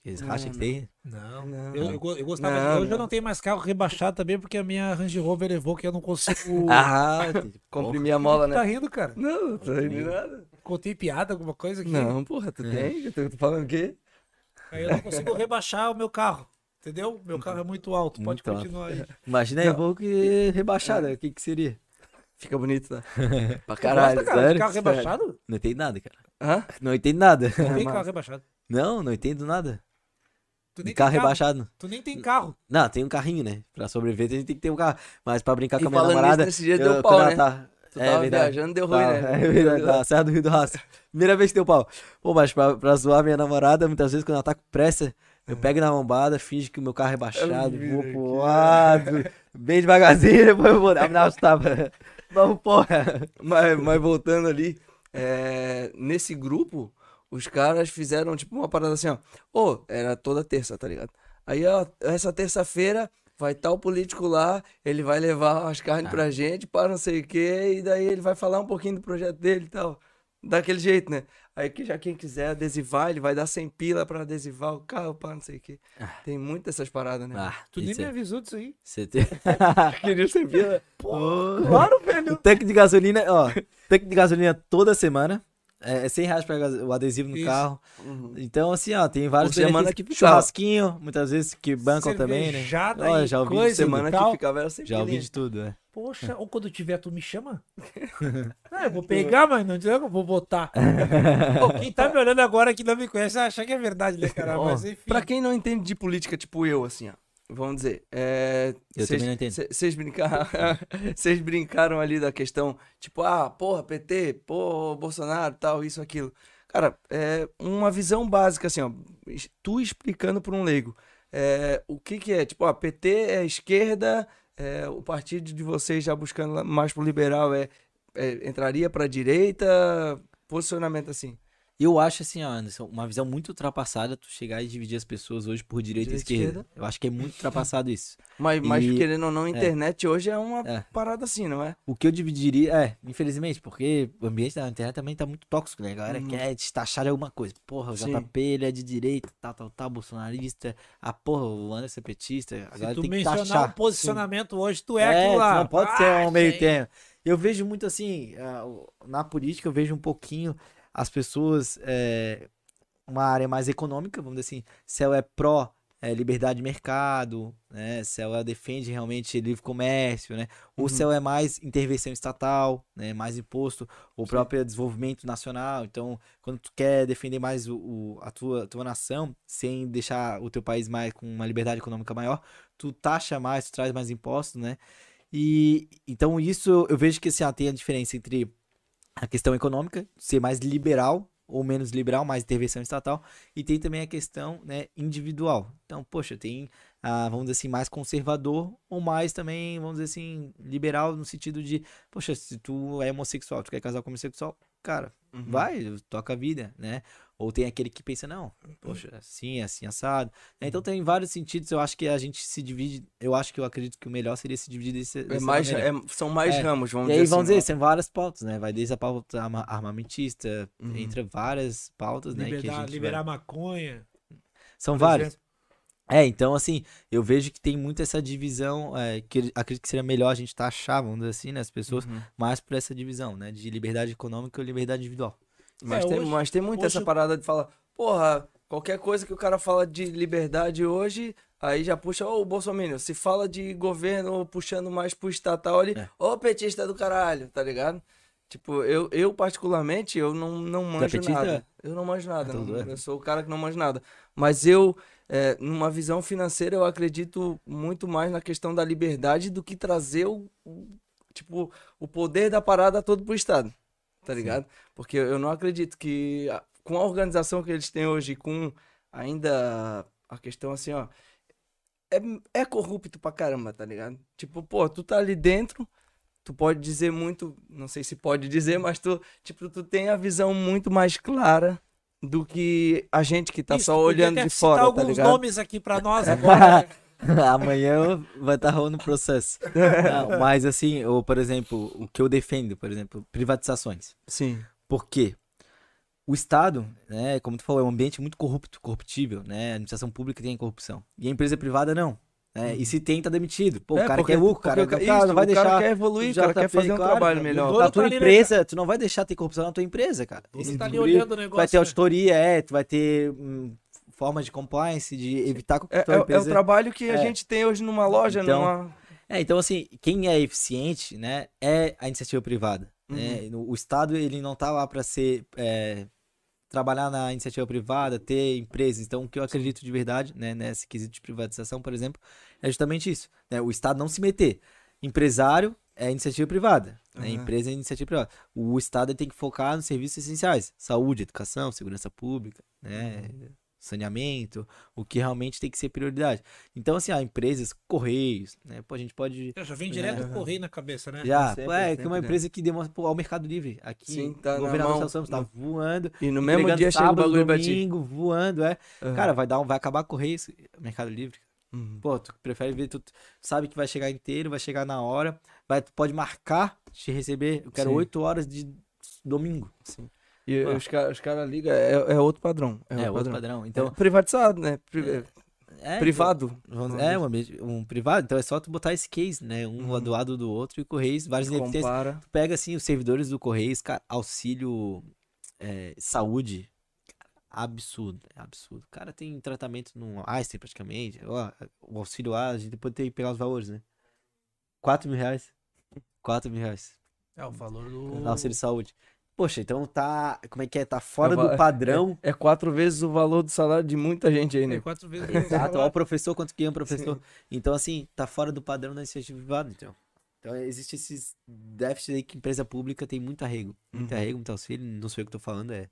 Aqueles racha que tem? Não, Não. eu, eu, eu gostava. Não, hoje eu não. não tenho mais carro rebaixado também, porque a minha Range Rover levou que eu não consigo. Ah, Comprimi a mola, Tá né? rindo, cara? Não, não tô rindo nada. Contei piada, alguma coisa aqui. Não, porra, tu tem? Eu tô, tô falando o quê? Aí eu não consigo rebaixar o meu carro. Entendeu? Meu carro é muito alto. Pode Muito alto. continuar aí. imagina a Evoque rebaixada, o que que seria? Fica bonito, tá? pra Gosta, caralho. cara, de sério? carro rebaixado? Não entendo nada, cara. Hã? Não entendo nada. Não tem carro rebaixado. Não, não entendo nada. Tu De nem carro tem carro. rebaixado. Tu nem tem carro. Não, tem um carrinho, né? Pra sobreviver, a gente tem que ter um carro. Mas pra brincar E com a minha namorada. nesse dia eu- deu pau, né? Tá... Tu é tava verdade. viajando, deu ruim, Tá, né? É verdade, tá, Serra do Rio do Rastro. Primeira vez que deu pau. Pô, mas pra, pra zoar minha namorada, muitas vezes quando ela tá com pressa, eu pego na lombada, finge que o meu carro é rebaixado, vi, vou pro lado, bem devagarzinho, depois eu vou dar uma tapa. Vamos, porra. Mas, mas voltando ali, é, nesse grupo, os caras fizeram tipo uma parada assim, ó. Ô, era toda terça, tá ligado? Aí, ó, essa terça-feira vai estar o político lá, ele vai levar as carnes pra gente, para não sei o quê, e daí ele vai falar um pouquinho do projeto dele e tal. Daquele jeito, né? Aí que já quem quiser adesivar, ele vai dar 100 pila pra adesivar o carro, para não sei o quê. Tem muitas essas paradas, né? Ah, Tu nem isso me é- avisou disso aí. Você tem... Queria 100 pila. Claro, velho. O tanque de gasolina, ó, tanque de gasolina toda semana. É é 100 reais pra o adesivo no Isso. carro. Uhum. Então, assim, ó, tem vários Por semana que ficava. Churrasquinho, muitas vezes, que bancam também, né? Ó, já ouvi coisa de Semana que tal. ficava era 100 Já ouvi de tudo, é. Poxa, ou quando tiver, tu me chama? Ah, eu vou pegar, mas não eu vou botar. Pô, quem tá me olhando agora que não me conhece vai achar que é verdade, né, cara? Ó, Mas enfim. Pra quem não entende de política, tipo eu, assim, ó. Vamos dizer, é, Eu também não entendo. Vocês brincaram, brincaram ali da questão, tipo, ah, porra, PT, pô, Bolsonaro, tal, isso, aquilo. Cara, é uma visão básica, assim, ó, tu explicando para um leigo, é, o que que é, tipo, a PT é esquerda, é, o partido de vocês já buscando mais pro liberal é, é, entraria pra direita, posicionamento assim. Eu acho assim, ó, Anderson, uma visão muito ultrapassada tu chegar e dividir as pessoas hoje por direita e Direita e esquerda. esquerda. Eu acho que é muito ultrapassado isso. Mas, mas E- querendo ou não, a internet hoje é uma É. parada assim, não é? O que eu dividiria, é, infelizmente, porque o ambiente da internet também tá muito tóxico, né? A galera Uhum. quer destachar de alguma coisa. Porra, o Sim. JP, ele é de direita, tal, tal, tal, bolsonarista. Ah, porra, o Anderson é petista. A Se galera tu tem que mencionar o posicionamento hoje, tu é, É, aquilo lá. não pode ser Ah, um meio termo. Eu vejo muito assim, ah, na política eu vejo um pouquinho as pessoas, é, uma área mais econômica, vamos dizer assim, se ela é pró é, liberdade de mercado, né, se ela defende realmente livre comércio, né, ou se Uhum. ela é mais intervenção estatal, né, mais imposto, ou próprio desenvolvimento nacional. Então, quando tu quer defender mais o, o- a tua, tua nação, sem deixar o teu país mais com uma liberdade econômica maior, tu taxa mais, tu traz mais impostos, né? E então isso eu vejo que assim, ah, tem a diferença entre a questão econômica, ser mais liberal ou menos liberal, mais intervenção estatal, e tem também a questão né, individual. Então, poxa, tem, ah, vamos dizer assim, mais conservador ou mais também, vamos dizer assim, liberal no sentido de, poxa, se tu é homossexual, tu quer casar com homossexual, cara, Uhum. vai, toca a vida, né? Ou tem aquele que pensa, não, poxa, assim, assim, assado. né? Então tem vários sentidos, eu acho que a gente se divide, eu acho que eu acredito que o melhor seria se dividir desse, É mais, é- são mais É. ramos, vamos E aí, dizer vamos assim. dizer, são várias pautas, né? Vai desde a pauta arma- armamentista, Uhum. entre várias pautas, né? que a Liberar, gente liberar vai... maconha. São várias. exemplo. É, então, assim, eu vejo que tem muito essa divisão, é, que eu acredito que seria melhor a gente taxar, vamos dizer assim, né? As pessoas Uhum. mais por essa divisão, né? De liberdade econômica ou liberdade individual. Mas, É, tem, hoje- mas tem muito essa parada de falar, porra, qualquer coisa que o cara fala de liberdade hoje, aí já puxa, ô, o Bolsonaro, se fala de governo puxando mais pro estatal ali, É. ô, petista do caralho, tá ligado? Tipo, eu, eu particularmente, eu não, não manjo petista? nada. Eu não manjo nada, então não- doido. eu sou o cara que não manjo nada. Mas eu, é, numa visão financeira, eu acredito muito mais na questão da liberdade do que trazer o, o- tipo, o poder da parada todo pro Estado, tá ligado? Porque eu não acredito que a- com a organização que eles têm hoje, com ainda a questão assim, ó, é, é corrupto pra caramba, tá ligado? Tipo, pô, tu tá ali dentro, tu pode dizer muito, não sei se pode dizer, mas tu, tipo, tu tem a visão muito mais clara do que a gente que tá Isso, só olhando de citar fora, tá alguns ligado? nomes aqui pra nós agora. Amanhã vai estar rolando processo. Não, mas assim, ou, por exemplo, o que eu defendo, por exemplo, privatizações. Sim. Por quê? O Estado, né, como tu falou, é um ambiente muito corrupto, corruptível, né? A administração pública tem corrupção. E a empresa privada não. Né? E se tem, tá demitido. Pô, É, o cara porque- quer lucro, cara, o ca- o cara isso, não vai o cara deixar. quer evoluir, o o cara quer JP, fazer um claro, trabalho cara. melhor. dono Na tá tua ali, né, empresa, tu não vai deixar ter corrupção na tua empresa, cara. Você tá ali olhando o tu vai negócio. ter né? auditoria, é, tu vai ter hum, formas de compliance, de evitar que É, tua é- é o trabalho que a É. gente tem hoje numa loja, Então, numa... É, então assim, quem é eficiente, né, é a iniciativa privada. né? Uhum. O Estado, ele não tá lá para ser, é, trabalhar na iniciativa privada, ter empresas. Então, o que eu acredito de verdade, né, nesse quesito de privatização, por exemplo, é justamente isso. né? O Estado não se meter. Empresário é iniciativa privada, né? Uhum. empresa é iniciativa privada. O Estado tem que focar nos serviços essenciais, saúde, educação, segurança pública, né, Uhum. Saneamento, o que realmente tem que ser prioridade. Então, assim, há empresas, correios, né, pô, a gente pode Eu já vem direto É. o correio na cabeça, né? já, Sempre, é que sempre, uma né? empresa que demonstra pô, ao Mercado Livre aqui, Sim, tá o na governador Celso Ramos tá no- voando, E no mesmo dia chega o sábado, bagulho pra ti. domingo, voando, é. Uhum. Cara, vai dar um, vai acabar Correios, Mercado Livre. Uhum. Pô, tu prefere ver, tu tu sabe que vai chegar inteiro, vai chegar na hora, vai, tu pode marcar te receber, eu quero Sim. 8 horas de domingo. E Pô. os caras os cara ligam, é, é outro padrão. É, É, outro outro padrão. padrão. Então, É privatizado, né? Pri- é, privado. então, vamos- é um, ambiente- um privado, então é só tu botar esse case, né? Um Uhum. do lado do outro e Correios, várias ineficiências. Compara. Tu pega assim os servidores do Correios, cara, auxílio é, saúde, absurdo, é absurdo. O cara tem tratamento no Einstein praticamente, ó, o auxílio A, a gente depois tem que pegar os valores, né? 4 mil reais. 4 mil reais. É o valor do. no auxílio saúde. Poxa, então tá, como é que é? Tá fora É o va- do padrão. É quatro vezes o valor do salário de muita gente aí, É né? quatro vezes. Exato, ó, o professor, quanto ganha o professor. Então, assim, tá fora do padrão da iniciativa privada, então. Então, existe esses déficits aí que empresa pública tem muito arrego. Muito Uhum. arrego, muito auxílio. Não sei o que eu tô falando, é.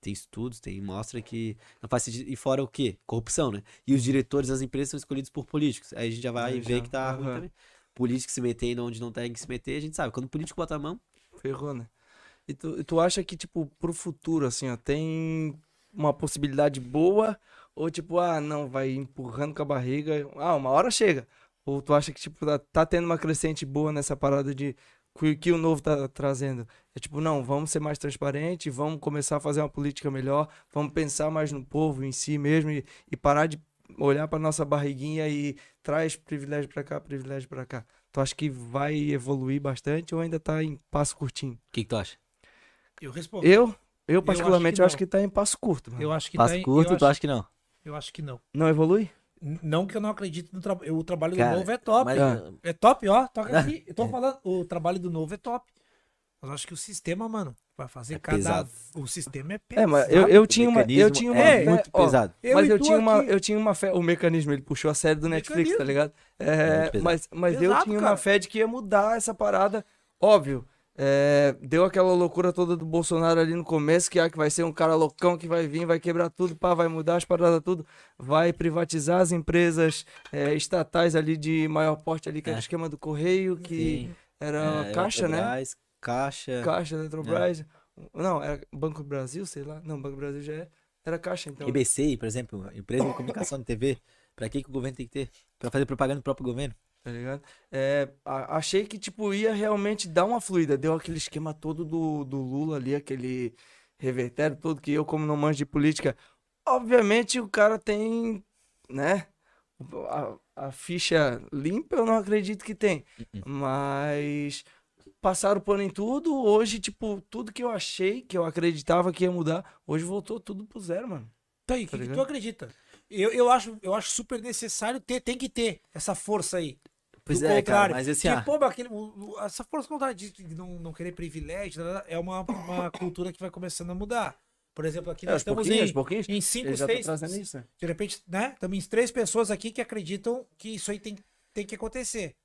Tem estudos, tem, mostra que não faz sentido. E fora o quê? Corrupção, né? E os diretores das empresas são escolhidos por políticos. Aí a gente já vai ver já, que tá ruim aham. também. Político se meter onde não tem que se meter, a gente sabe. Quando o político bota a mão, Ferrou, né? E tu, tu acha que, tipo, pro futuro, assim, ó, tem uma possibilidade boa? Ou, tipo, ah, não, vai empurrando com a barriga. Ah, uma hora chega. Ou tu acha que, tipo, tá, tá tendo uma crescente boa nessa parada de que, que o novo tá trazendo? É tipo, não, vamos ser mais transparente, vamos começar a fazer uma política melhor, vamos pensar mais no povo em si mesmo e, e parar de olhar pra nossa barriguinha e traz privilégio pra cá, privilégio pra cá. Tu acha que vai evoluir bastante ou ainda tá em passo curtinho? O que, que tu acha? Eu respondo. Eu, eu particularmente, eu acho não. que tá em passo curto. mano. Eu acho que Passo tá em- curto, eu tu acho, acha que não? eu acho que não. Não evolui? Não que eu não acredito no trabalho. O trabalho Cara, do novo é top. Mas, Ah. É top, ó. Toca aqui. Eu tô falando, o trabalho do novo é top. Mas eu acho que o sistema, mano, vai fazer É cada. pesado. O sistema é pesado. É, mas eu, eu tinha uma. Eu tinha uma é fé- muito ó, pesado. mas e eu tinha, uma, aqui. eu tinha uma fé. O mecanismo, ele puxou a série do Netflix, tá ligado? É É, pesado. mas mas eu Pesado, tinha cara. uma fé de que ia mudar essa parada. Óbvio. É, deu aquela loucura toda do Bolsonaro ali no começo, que, ah, que vai ser um cara loucão que vai vir, vai quebrar tudo, pá, vai mudar as paradas tudo, vai privatizar as empresas é, estatais ali de maior porte ali, que era É. o esquema do Correio, que Sim. era É, Caixa, né? Caixa. Caixa, Eletrobras. Não, era Banco do Brasil, sei lá. Não, Banco do Brasil já é. Era Caixa, então. IBC, por exemplo, empresa de comunicação de TV. Pra que, que o governo tem que ter? Pra fazer propaganda do próprio governo. Tá ligado? É, a- achei que, tipo, ia realmente dar uma fluida. Deu aquele esquema todo do, do Lula ali, aquele revertério todo, que eu, como não manjo de política, obviamente o cara tem, né? A, a ficha limpa, eu não acredito que tem. Mas passaram pano em tudo. Hoje, tipo, tudo que eu achei, que eu acreditava que ia mudar, hoje voltou tudo pro zero, mano. Tá aí, o Tá que, que tu acredita? Eu, eu, acho, eu acho super necessário ter, tem que ter essa força aí. Pois do é, cara, contrário. mas assim, Porque, ah, pô, aquele, essa força contrária de não, não querer privilégio né, é uma, uma cultura que vai começando a mudar. Por exemplo, aqui É, nós estamos pouquinhos, em, pouquinhos. em cinco, seis. De repente, né? Estamos em três pessoas aqui que acreditam que isso aí tem, tem que acontecer.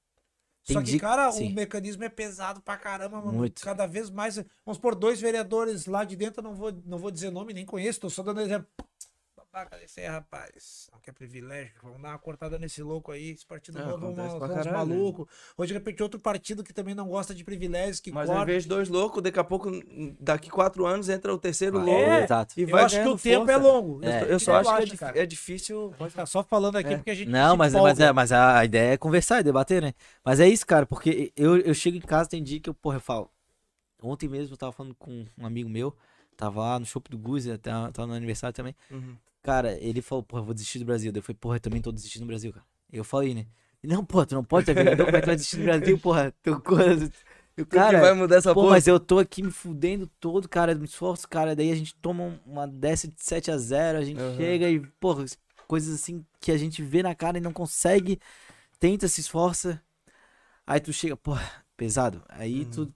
Só que, cara, sim. o mecanismo é pesado pra caramba, mano. Muito. Cada vez mais. Vamos por dois vereadores lá de dentro, não vou, não vou dizer nome, nem conheço, tô só dando exemplo. Aí, rapaz. Não quer privilégio. Vamos dar uma cortada nesse louco aí. Esse partido É, novo é uns né? malucos. Hoje, de repente, outro partido que também não gosta de privilégios, que Mas ao corta. invés de dois loucos, daqui a pouco, daqui quatro anos, entra o terceiro vai, louco. É, exato. E Eu vai acho que o tempo força. é longo. É. Eu, que só acho que é, é difícil. Pode ficar só falando aqui É. porque a gente. Não, mas, mas, empolga. é, mas a ideia é conversar, é debater, né? Mas é isso, cara, porque eu, eu chego em casa, tem dia que eu, porra, eu falo. Ontem mesmo eu tava falando com um amigo meu, tava lá no shopping do Guzi, tava, tava no aniversário também. Uhum. Cara, ele falou, porra, vou desistir do Brasil. Daí eu falei, porra, eu também tô desistindo do Brasil, cara. Eu falei, né? Não, porra, tu não pode ter vereador, como é que tu vai desistir do Brasil, porra? Tu, o Cara, cara, vai mudar essa pô, porra. mas eu tô aqui me fudendo todo, cara, me esforço, cara. Daí a gente toma uma dessa de 7 a 0 a gente Aham. chega e, porra, coisas assim que a gente vê na cara e não consegue, tenta, se esforça. Aí tu chega, porra, pesado. Aí Uhum. tu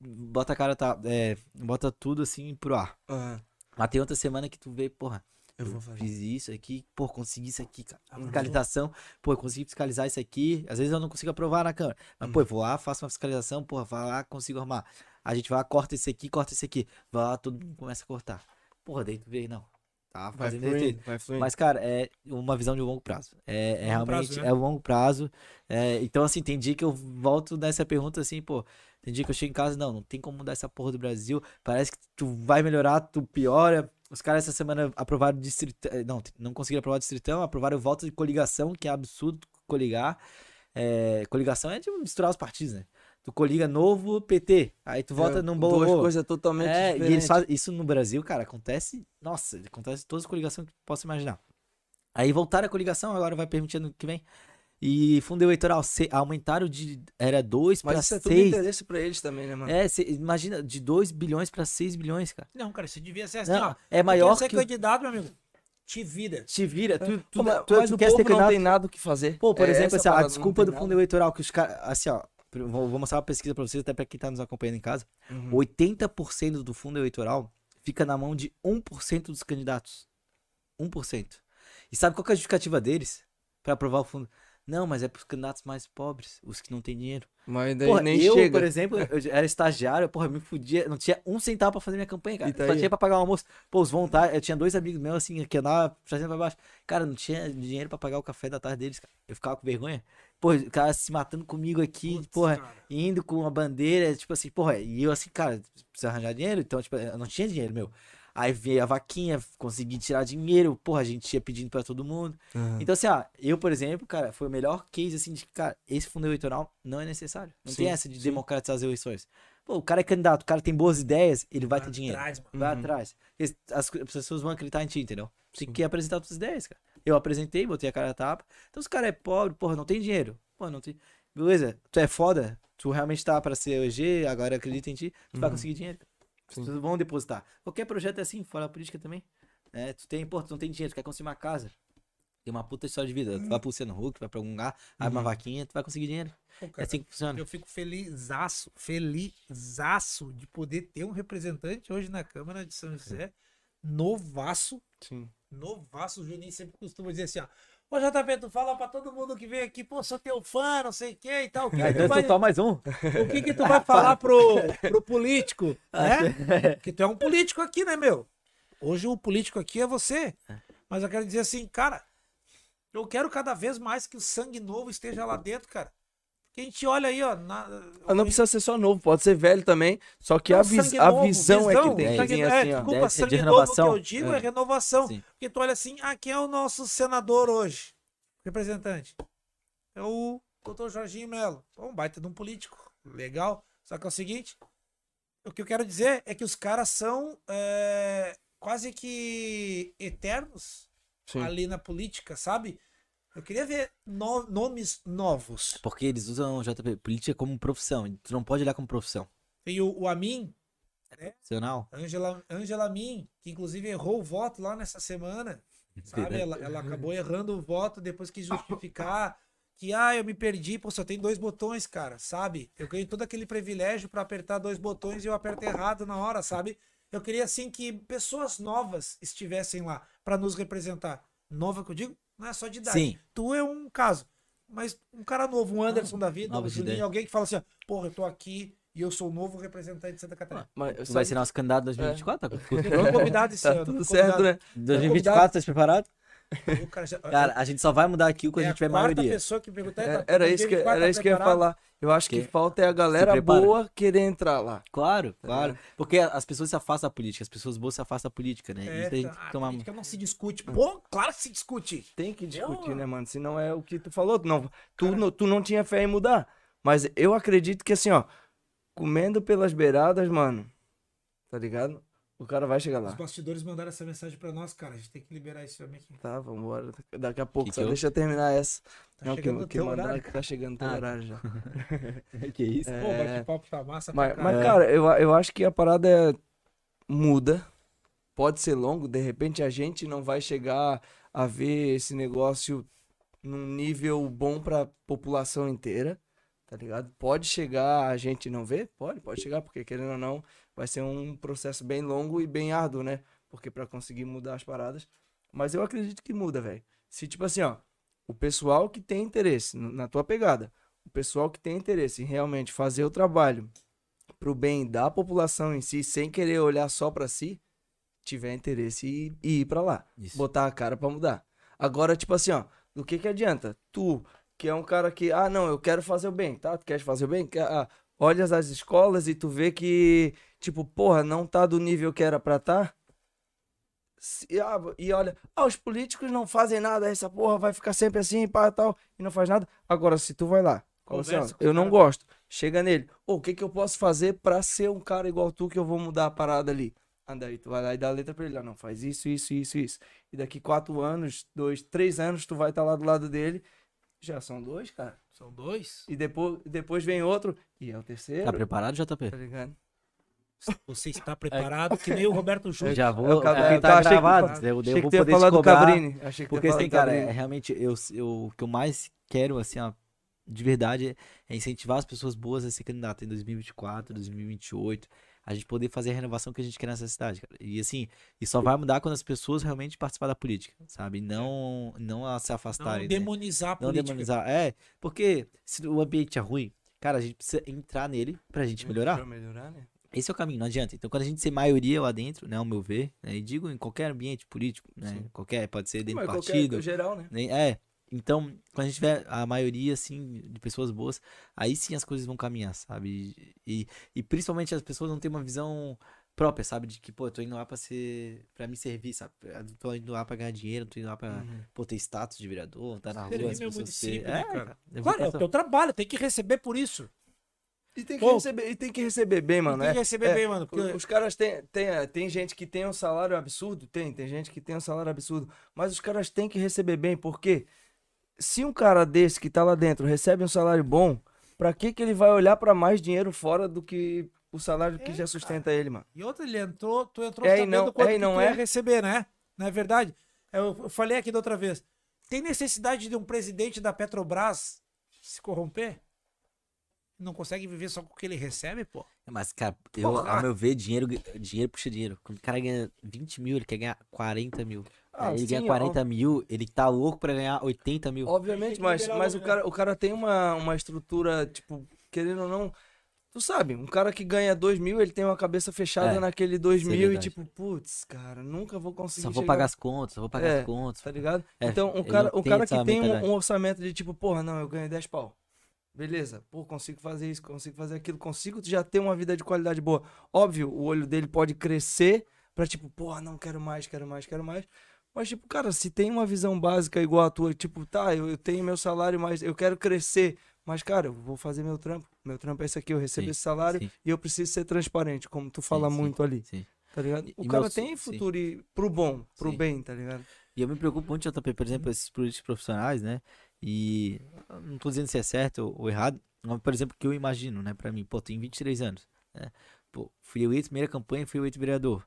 bota a cara, tá, é, bota tudo assim pro ar. Aham. Mas tem outra semana que tu vê, porra, Eu vou fazer. fiz isso aqui, pô, consegui isso aqui, cara. Uhum. Fiscalização, pô, eu consegui fiscalizar isso aqui. Às vezes eu não consigo aprovar na Câmara. Mas, pô, eu vou lá, faço uma fiscalização, porra, vou lá, consigo arrumar. A gente vai lá, corta esse aqui, corta esse aqui. Vai lá, todo mundo começa a cortar. Porra, daí tu vê, não. Tá Vai fazendo fluindo, efeito. vai fluindo. Mas, cara, é uma visão de longo prazo. É, é Longo realmente, prazo, né? é longo prazo. É, então, assim, tem dia que eu volto nessa pergunta assim, pô. Tem dia que eu chego em casa, não, não tem como mudar essa porra do Brasil. Parece que tu vai melhorar, tu piora. Os caras essa semana aprovaram distritão. Não, não conseguiram aprovar distritão, aprovaram volta de coligação, que é absurdo coligar. É, coligação é tipo misturar os partidos, né? Tu coliga novo PT, aí tu vota É, num Duas bom. coisas totalmente É, e diferentes. fazem isso no Brasil, cara, acontece. Nossa, acontece todas as coligações que tu possa imaginar. Aí voltaram a coligação, agora vai permitir ano que vem. E fundo eleitoral, se, aumentaram de. Era 2 Mas pra isso é tudo 6. interesse pra eles também, né, mano? É, cê, imagina, de 2 bilhões pra 6 bilhões, cara. Não, cara, você devia ser assim, Não, ó. é maior Tu quer que. ser o- candidato, meu amigo? Te vira. Te vira, tu, tu, Pô, mas tu, mas tu o quer povo ser não candidato. tem nada o que fazer. Pô, por É exemplo, assim, ó, a não desculpa do fundo nada. eleitoral que os caras. Assim, ó, vou, vou mostrar uma pesquisa pra vocês, até pra quem tá nos acompanhando em casa. Uhum. 80% do fundo eleitoral fica na mão de 1% dos candidatos. 1%. E sabe qual que é a justificativa deles pra aprovar o fundo? Não, mas é pros candidatos mais pobres, os que não têm dinheiro. Mas daí Porra, nem eu, chega. por exemplo, eu era estagiário, porra, me fudia, não tinha um centavo pra fazer minha campanha, cara. Tá Só tinha pra pagar o almoço. Pô, os voluntários, eu tinha dois amigos meus, assim, que andavam trazendo pra baixo. Cara, não tinha dinheiro pra pagar o café da tarde deles, cara. Eu ficava com vergonha. Pô, o cara se matando comigo aqui, Putz, porra, cara. indo com uma bandeira, tipo assim, porra, e eu assim, cara, precisa arranjar dinheiro, então, tipo, eu não tinha dinheiro, meu. Aí veio a vaquinha, consegui tirar dinheiro, porra, a gente ia pedindo pra todo mundo. Aham. Então, assim, ó, eu, por exemplo, cara, foi o melhor case, assim, de que, cara, esse fundo eleitoral não é necessário. Não Sim, tem essa de sim. democratizar as eleições. Pô, o cara é candidato, o cara tem boas ideias, ele vai ter dinheiro. Atrás, mano. Vai Uhum. atrás. As as pessoas vão acreditar em ti, entendeu? Tem Sim. que apresentar suas ideias, cara. Eu apresentei, botei a cara a tapa. Então, se o cara é pobre, porra, não tem dinheiro. Porra, não tem. Beleza, tu é foda, tu realmente tá pra ser EG, agora acredita em ti, tu vai Uhum. conseguir dinheiro. As Sim. vão depositar. Qualquer projeto é assim, fora a política também. É, tu tem, pô, tu não tem dinheiro, tu quer construir uma casa. Tem uma puta história de vida. Tu vai pro Luciano Huck, vai pra algum lugar, abre uma Uhum. vaquinha, tu vai conseguir dinheiro. Pô, É cara, assim que funciona. Eu fico felizaço, felizaço de poder ter um representante hoje na Câmara de São José, novaço, Sim. novaço. O Juninho sempre costuma dizer assim, ó. Ô JP, tu fala pra todo mundo que vem aqui, pô, sou teu fã, não sei o que e tal. O que, que, tu vai, só mais um. o que, que tu vai falar pro, pro político, né? Porque tu é um político aqui, né, meu? Hoje o político aqui é você. Mas eu quero dizer assim, cara, eu quero cada vez mais que o sangue novo esteja lá dentro, cara. A gente olha aí, ó. Na, Ah, Não precisa ser só novo, pode ser velho também. Só que Não, a, vis- sangue a novo, visão, é que tem sangue- é, assim, ó. Desculpa, Deve ser de sangue novo que renovação. eu digo é, É. renovação. Sim. Porque tu olha assim, ah, quem é o nosso senador hoje? Representante. É o doutor Jorginho Melo. É Um baita de um político. Legal. Só que é o seguinte, o que eu quero dizer é que os caras são é, quase que eternos Sim. ali na política, sabe? Eu queria ver no- nomes novos. Porque eles usam JP, política como profissão. Tu não pode olhar como profissão. Tem o, o Amin, Profissional. Angela, Angela Min, que inclusive errou o voto lá nessa semana. Sabe? Ela, ela acabou errando o voto, depois quis justificar que, ah, eu me perdi, pô, só tem dois botões, cara, sabe? Eu ganhei todo aquele privilégio pra apertar dois botões e eu aperto errado na hora, sabe? Eu queria, assim, que pessoas novas estivessem lá pra nos representar. Nova que eu digo, não é só de idade. Sim. Tu é um caso. Mas um cara novo, um Anderson da vida, um Juninho, alguém que fala assim, ó, porra, eu tô aqui e eu sou o novo representante de Santa Catarina. Mas, Tu sabe- vai ser nosso candidato em 2024? Tá? Foi convidado esse Tá ano. tudo certo, né? 2024, tá preparado? Cara já- Cara, a gente só vai mudar aqui quando é a gente tiver maioria. pessoa que. É, tá- Era isso que, 2024 era tá isso que eu ia falar. Eu acho que Que- falta é a galera boa querer entrar lá. Claro, Tá claro. ligado? Porque as pessoas se afastam da política, as pessoas boas se afastam da política, né? É, Isso tem tá, a tomar. política não se discute. Pô, claro que se discute. Tem que discutir, Eu- né, mano? Se não é o que tu falou, não, tu, não, tu não tinha fé em mudar. Mas eu acredito que assim, ó, comendo pelas beiradas, mano, tá ligado? O cara vai chegar Os lá. bastidores mandaram essa mensagem pra nós, cara. A gente tem que liberar esse homem aqui. Tá, vambora. Daqui a pouco, Que só que eu- deixa eu terminar essa. Tá não, que, chegando que teu mandaram horário. que tá chegando teu Ah. horário já. que isso? É, Pô, o bate-papo tá massa Mas, pra mas, cara, eu, eu acho que a parada é- muda. Pode ser longo, de repente a gente não vai chegar a ver esse negócio num nível bom pra população inteira, tá ligado? Pode chegar a gente não ver? Pode, pode chegar, porque querendo ou não, vai ser um processo bem longo e bem árduo, né? Porque pra conseguir mudar as paradas. Mas eu acredito que muda, velho. Se, tipo assim, ó, o pessoal que tem interesse na tua pegada, o pessoal que tem interesse em realmente fazer o trabalho pro bem da população em si, sem querer olhar só pra si, tiver interesse e, e ir pra lá, Isso. botar a cara pra mudar. Agora, tipo assim, ó, do que que adianta? Tu, que é um cara que, ah, não, eu quero fazer o bem, tá? Tu queres fazer o bem? Ah, olhas as escolas e tu vê que, tipo, porra, não tá do nível que era pra tá. Se- ah, e olha, ah, os políticos não fazem nada, essa porra vai ficar sempre assim, pá, tal, e não faz nada. Agora, se tu vai lá, fala assim, ó, Conversa eu não gosto, chega nele, ô, o que que eu posso fazer pra ser um cara igual tu que eu vou mudar a parada ali? Anda aí, tu vai lá e dá a letra pra ele, ó, não, faz isso, isso, isso, isso. E daqui quatro anos, dois, três anos, tu vai estar lá do lado dele, já são dois, cara. São dois. E depois, depois vem outro, e é o terceiro, Tá preparado, JP? tá ligado? Você está preparado que nem o Roberto Júnior. Já É vou. o Cab- porque eu tá achei que- gravado. Eu, eu vou poder falar do. Cabrini. Achei que Porque assim, cara, é, realmente, eu, eu, o que eu mais quero, assim, ó, de verdade, é incentivar as pessoas boas a ser candidato em 2024, 2028. a gente poder fazer a renovação que a gente quer nessa cidade, cara. E assim, e só vai mudar quando as pessoas realmente participar da política, sabe? Não, não a se Não afastarem. né? demonizar a Não política. demonizar. É, porque se o ambiente é ruim, cara, a gente precisa entrar nele pra gente melhorar. Pra melhorar, né? Esse é o caminho, não adianta. Então, quando a gente ser maioria lá dentro, né, ao meu ver, né, e digo em qualquer ambiente político, né, Sim. qualquer, pode ser dentro do qualquer- partido, geral, né? né, é. Então, quando a gente tiver a maioria, assim, de pessoas boas, aí sim as coisas vão caminhar, sabe? E, e principalmente as pessoas não têm uma visão própria, sabe? De que, pô, eu tô indo lá pra ser, pra me servir, sabe? Eu tô indo lá pra ganhar dinheiro, tô indo lá pra, Uhum. pô, ter status de vereador, tá na rua, as meu pessoas município, ter... né, É, cara? Claro, é o teu trabalho, tem que receber por isso. E tem que, Pô, receber, e tem que receber bem, mano. tem é. que receber É, bem, mano. Porque... Os caras têm, tem, tem gente que tem um salário absurdo, tem, tem gente que tem um salário absurdo, mas os caras têm que receber bem, porque se um cara desse que tá lá dentro recebe um salário bom, pra que que ele vai olhar pra mais dinheiro fora do que o salário que É, já sustenta ele, mano? E outra, ele entrou, tu entrou É sabendo não- quanto é que não é? receber, né? Não é verdade? Eu falei aqui da outra vez. Tem necessidade de um presidente da Petrobras se corromper? Não consegue viver só com o que ele recebe, pô? Mas, cara, eu, Porra. ao meu ver, dinheiro, dinheiro puxa dinheiro. Quando o cara ganha 20 mil, ele quer ganhar 40 mil. Ah, Aí ele sim, ganha 40 mil, ele tá louco pra ganhar 80 mil. Obviamente, mas, mas o, cara, o cara tem uma, uma estrutura, tipo, querendo ou não. Tu sabe, um cara que ganha 2 mil, ele tem uma cabeça fechada É, naquele 2 isso é mil e verdade. tipo, putz, cara, nunca vou conseguir. Só vou chegar- pagar as contas, só vou pagar É, as contas. Tá ligado? É, então, um cara, o cara que tem um, um orçamento de tipo, porra, não, eu ganho 10 pau. Beleza, pô, consigo fazer isso, consigo fazer aquilo, consigo já ter uma vida de qualidade boa. Óbvio, o olho dele pode crescer pra tipo, porra, não quero mais, quero mais, quero mais. Mas, tipo, cara, se tem uma visão básica igual a tua, tipo, tá, eu, eu tenho meu salário, mas eu quero crescer. Mas, cara, eu vou fazer meu trampo. Meu trampo é esse aqui, eu recebo Sim, esse salário sim. e eu preciso ser transparente, como tu fala sim, muito ali, Sim. tá ligado? O e cara meu- tem futuro e pro bom, pro bem, tá ligado? E eu me preocupo muito, JP, por exemplo, esses políticos profissionais, né? E eu não tô dizendo se é certo ou, ou errado, mas, por exemplo, que eu imagino, né, pra mim, pô, tenho 23 anos, né? Pô, fui eleito, primeira campanha, fui eleito vereador.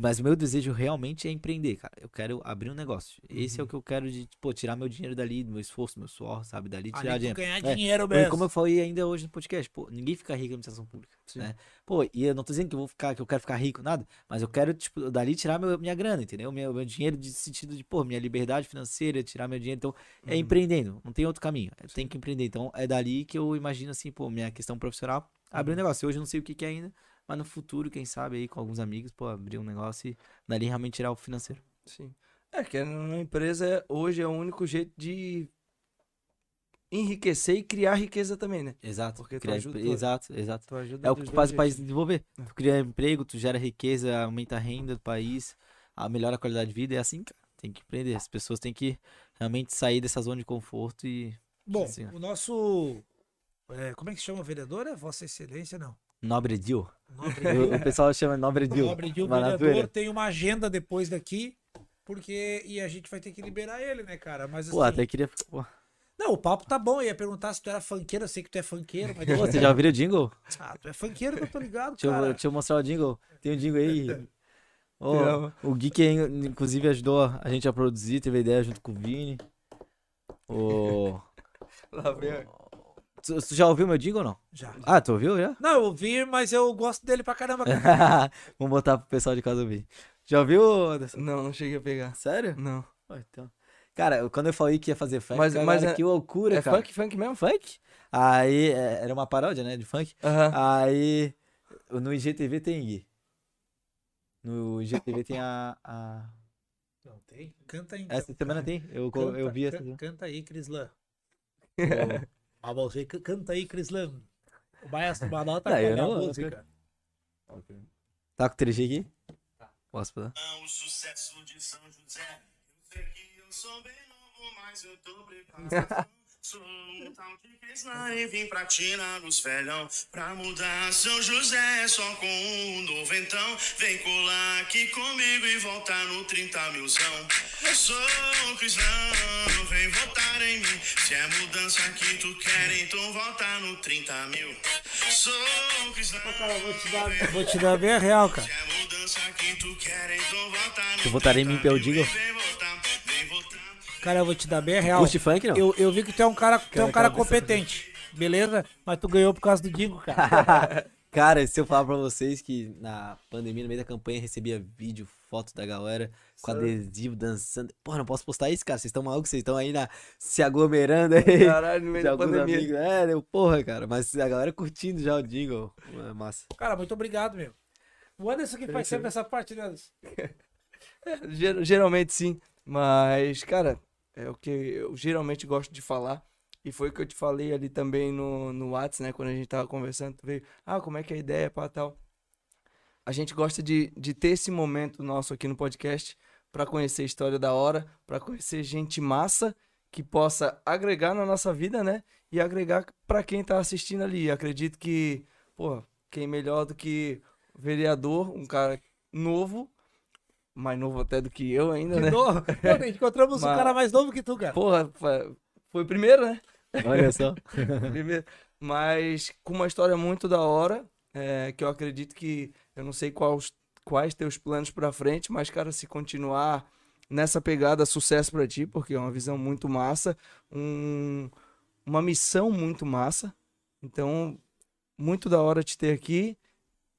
Mas o meu desejo realmente é empreender, cara. Eu quero abrir um negócio. Esse é o Uhum. que eu quero de, pô, tirar meu dinheiro dali, meu esforço, meu suor, sabe? Dali tirar Ali dinheiro. ganhar É, dinheiro mesmo. como eu falei ainda hoje no podcast, pô, ninguém fica rico na administração pública, Sim. né? Pô, e eu não tô dizendo que eu vou ficar, que eu quero ficar rico, nada, mas eu quero, tipo, dali tirar meu, minha grana, entendeu? Meu, meu dinheiro de sentido de, pô, minha liberdade financeira, tirar meu dinheiro, então, é Uhum. empreendendo, não tem outro caminho, eu tenho que empreender, então é dali que eu imagino, assim, pô, minha questão profissional, abrir um Uhum. negócio, hoje eu não sei o que que é ainda, mas no futuro, quem sabe aí, com alguns amigos, pô, abrir um negócio e dali realmente tirar o financeiro. Sim. É que uma empresa hoje é o único jeito de enriquecer e criar riqueza também, né? Exato, Porque tu criar ajuda- empre- exato, exato. Tu ajuda É o que faz o país desenvolver. É. Tu cria emprego, tu gera riqueza, aumenta a renda do país, a melhora a qualidade de vida. É assim, cara. Tem que empreender. As pessoas têm que realmente sair dessa zona de conforto e. Bom, Sim. o nosso. é, como é que se chama o vereador? É Vossa Excelência, não. Nobre Dil. Nobre O, o pessoal chama Nobre Dil. Nobre Dil, Vai na vereador, tem uma agenda depois daqui, porque. E a gente vai ter que liberar ele, né, cara? Mas Pô, assim, até queria. Pô, Não, o papo tá bom. Eu ia perguntar se tu era funkeiro. Eu sei que tu é funkeiro, mas. Pô, você já ouviu o jingle? Ah, tu é funkeiro que eu tô ligado, Deixa eu, cara. deixa eu mostrar o jingle. Tem um jingle aí. Amo. o Gui que inclusive ajudou a gente a produzir, teve a ideia junto com o Vini. O. Lá vem. Tu, tu já ouviu meu jingle ou não? Já. Ah, tu ouviu já? Não, eu ouvi, mas eu gosto dele pra caramba. cara. Vamos botar pro pessoal de casa ouvir. Já ouviu, Anderson? Não, não cheguei a pegar. Sério? Não. Pô, então. Cara, eu- quando eu falei que ia fazer funk, Mas- cara, mas é- que loucura, É cara. funk, funk mesmo? Funk? Aí, é, era uma paródia, né, de funk. Aham. Aí, no IGTV tem Gui. No IGTV tem a... a- Não tem? Canta aí. então. Essa semana tem, eu, Canta, eu vi essa. Canta aí, Crislan. Ô, Você c- canta aí, Crislan. O Maestro Banal tá Não, com a música. Tá com 3G aqui? Posso falar? O sucesso de São José. Eu sei que eu sou bem novo, mas eu tô preparado. Sou um tal de Krishna e vim pra tirar os velhão. Pra mudar São José só com um noventão. Vem colar aqui comigo e voltar no 30 milzão. Sou o Krishna, vem votar em mim. Se é mudança que tu quer, então volta no 30 mil. Sou o Krishna. Cara, vou te dar, vou te dar bem a real, cara. Se é mudança que tu quer, então volta no Tu votaria em mim votar, vem votar. Cara, eu vou te dar bem a real. Curte funk, não? Eu, eu vi que tu é um cara, tu é um cara competente. Beleza? Mas tu ganhou por causa do Dingo, cara. Cara, se eu falar pra vocês que na pandemia, no meio da campanha, recebia vídeo, foto da galera com Sério? adesivo, dançando. Porra, não posso postar isso, cara. Vocês estão malucos? Vocês estão aí na, se aglomerando aí. Caralho, no meio da pandemia. amigos. É, deu porra, cara. Mas a galera curtindo já o jingle. É massa. Cara, muito obrigado, meu. O Anderson que faz sempre essa parte, né, Anderson? Ger- Geralmente sim, mas, cara, é o que eu geralmente gosto de falar. E foi o que eu te falei ali também no, no Whats, né? Quando a gente tava conversando, tu veio, ah, como é que é a ideia, pá, tal. A gente gosta de, de ter esse momento nosso aqui no podcast pra conhecer a história da hora, pra conhecer gente massa que possa agregar na nossa vida, né? E agregar pra quem tá assistindo ali. Acredito que, pô, quem melhor do que vereador, um cara novo, mais novo até do que eu ainda, De né? novo. Pô, encontramos um Mas- cara mais novo que tu, cara. Porra, foi o primeiro, né? Olha só. Primeiro. Mas com uma história muito da hora, é, que eu acredito que, eu não sei quais, quais teus planos pra frente, mas, cara, se continuar nessa pegada, sucesso pra ti, porque é uma visão muito massa, um- uma missão muito massa. Então, muito da hora te ter aqui.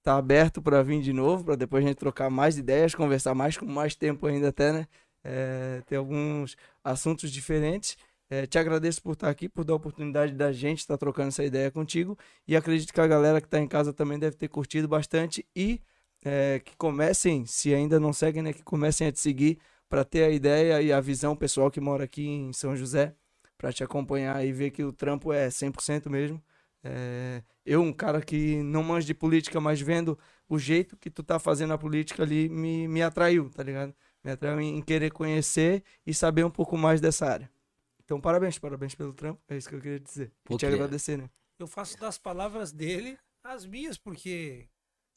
Tá aberto pra vir de novo, pra depois a gente trocar mais ideias, conversar mais com mais tempo ainda até, né? É, ter alguns assuntos diferentes. É, te agradeço por estar aqui, por dar a oportunidade da gente estar trocando essa ideia contigo. E acredito que a galera que está em casa também deve ter curtido bastante. E é, que comecem, se ainda não seguem, né? Que comecem a te seguir para ter a ideia e a visão pessoal que mora aqui em São José, para te acompanhar e ver que o trampo é 100% mesmo. É, eu, um cara que não manjo de política, mas vendo o jeito que tu tá fazendo a política ali, me, me atraiu, tá ligado? Me atraiu em, em querer conhecer e saber um pouco mais dessa área. Então, parabéns, parabéns pelo trampo. É isso que eu queria dizer. Pô, e te queria- agradecer, né? Eu faço das palavras dele as minhas, porque,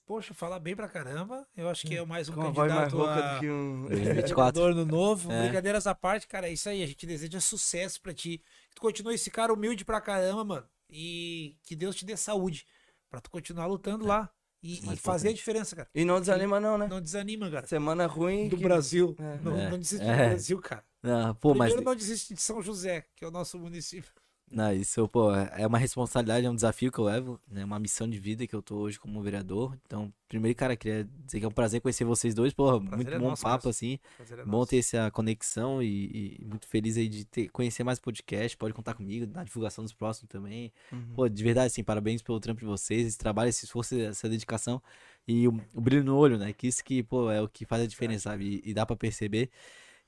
poxa, fala bem pra caramba. Eu acho que é mais um Com mais candidato rouca a do que um. 24. vereador no novo. É. Brincadeiras à parte, cara, é isso aí. A gente deseja sucesso pra ti. Que tu continue esse cara humilde pra caramba, mano. E que Deus te dê saúde pra tu continuar lutando lá. E, mais e fazer a diferença, cara. E não desanima, não, né? Não desanima, cara. Semana ruim. Do que- Brasil. É. Não, É. não desiste É. do Brasil, cara. Não, pô, mas. Primeiro, não desiste de São José, que é o nosso município. Não, isso, pô, é uma responsabilidade, é um desafio que eu levo, né? Uma missão de vida que eu tô hoje como vereador. Então, primeiro, cara, queria dizer que é um prazer conhecer vocês dois, porra, Prazer muito é bom nosso, papo, assim. É Bom ter essa conexão e, e muito feliz aí de ter, conhecer mais podcast. Pode contar comigo na divulgação dos próximos também. Uhum. Pô, de verdade, assim, parabéns pelo trampo de vocês, esse trabalho, esse esforço, essa dedicação e o, o brilho no olho, né? Que isso que, pô, é o que faz a diferença, sabe? E, e dá pra perceber.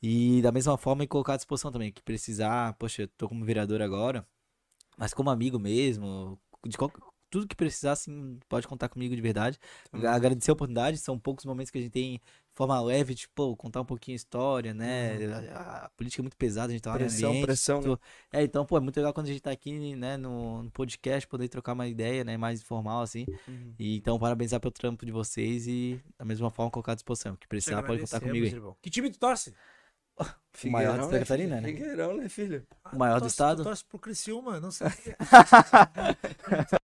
E da mesma forma, e colocar à disposição também, que precisar, poxa, eu tô como vereador agora, mas como amigo mesmo, de qual- tudo que precisar, assim, pode contar comigo de verdade. Também. Agradecer a oportunidade, são poucos momentos que a gente tem forma leve, tipo, contar um pouquinho a história, né? A, a política é muito pesada, a gente tá lá Pressão, ambiente. pressão, né? tu- É, então, pô, é muito legal quando a gente tá aqui, né, no, no podcast, poder trocar uma ideia, né, mais informal, assim. Uhum. E então, parabenizar pelo trampo de vocês e, da mesma forma, colocar à disposição. Que precisar, pode contar comigo aí. Que time tu torce? O maior de Santa Catarina, filho? né? Figueirão, né, filho? O maior do torce, estado. Torce pro Criciúma, não sei.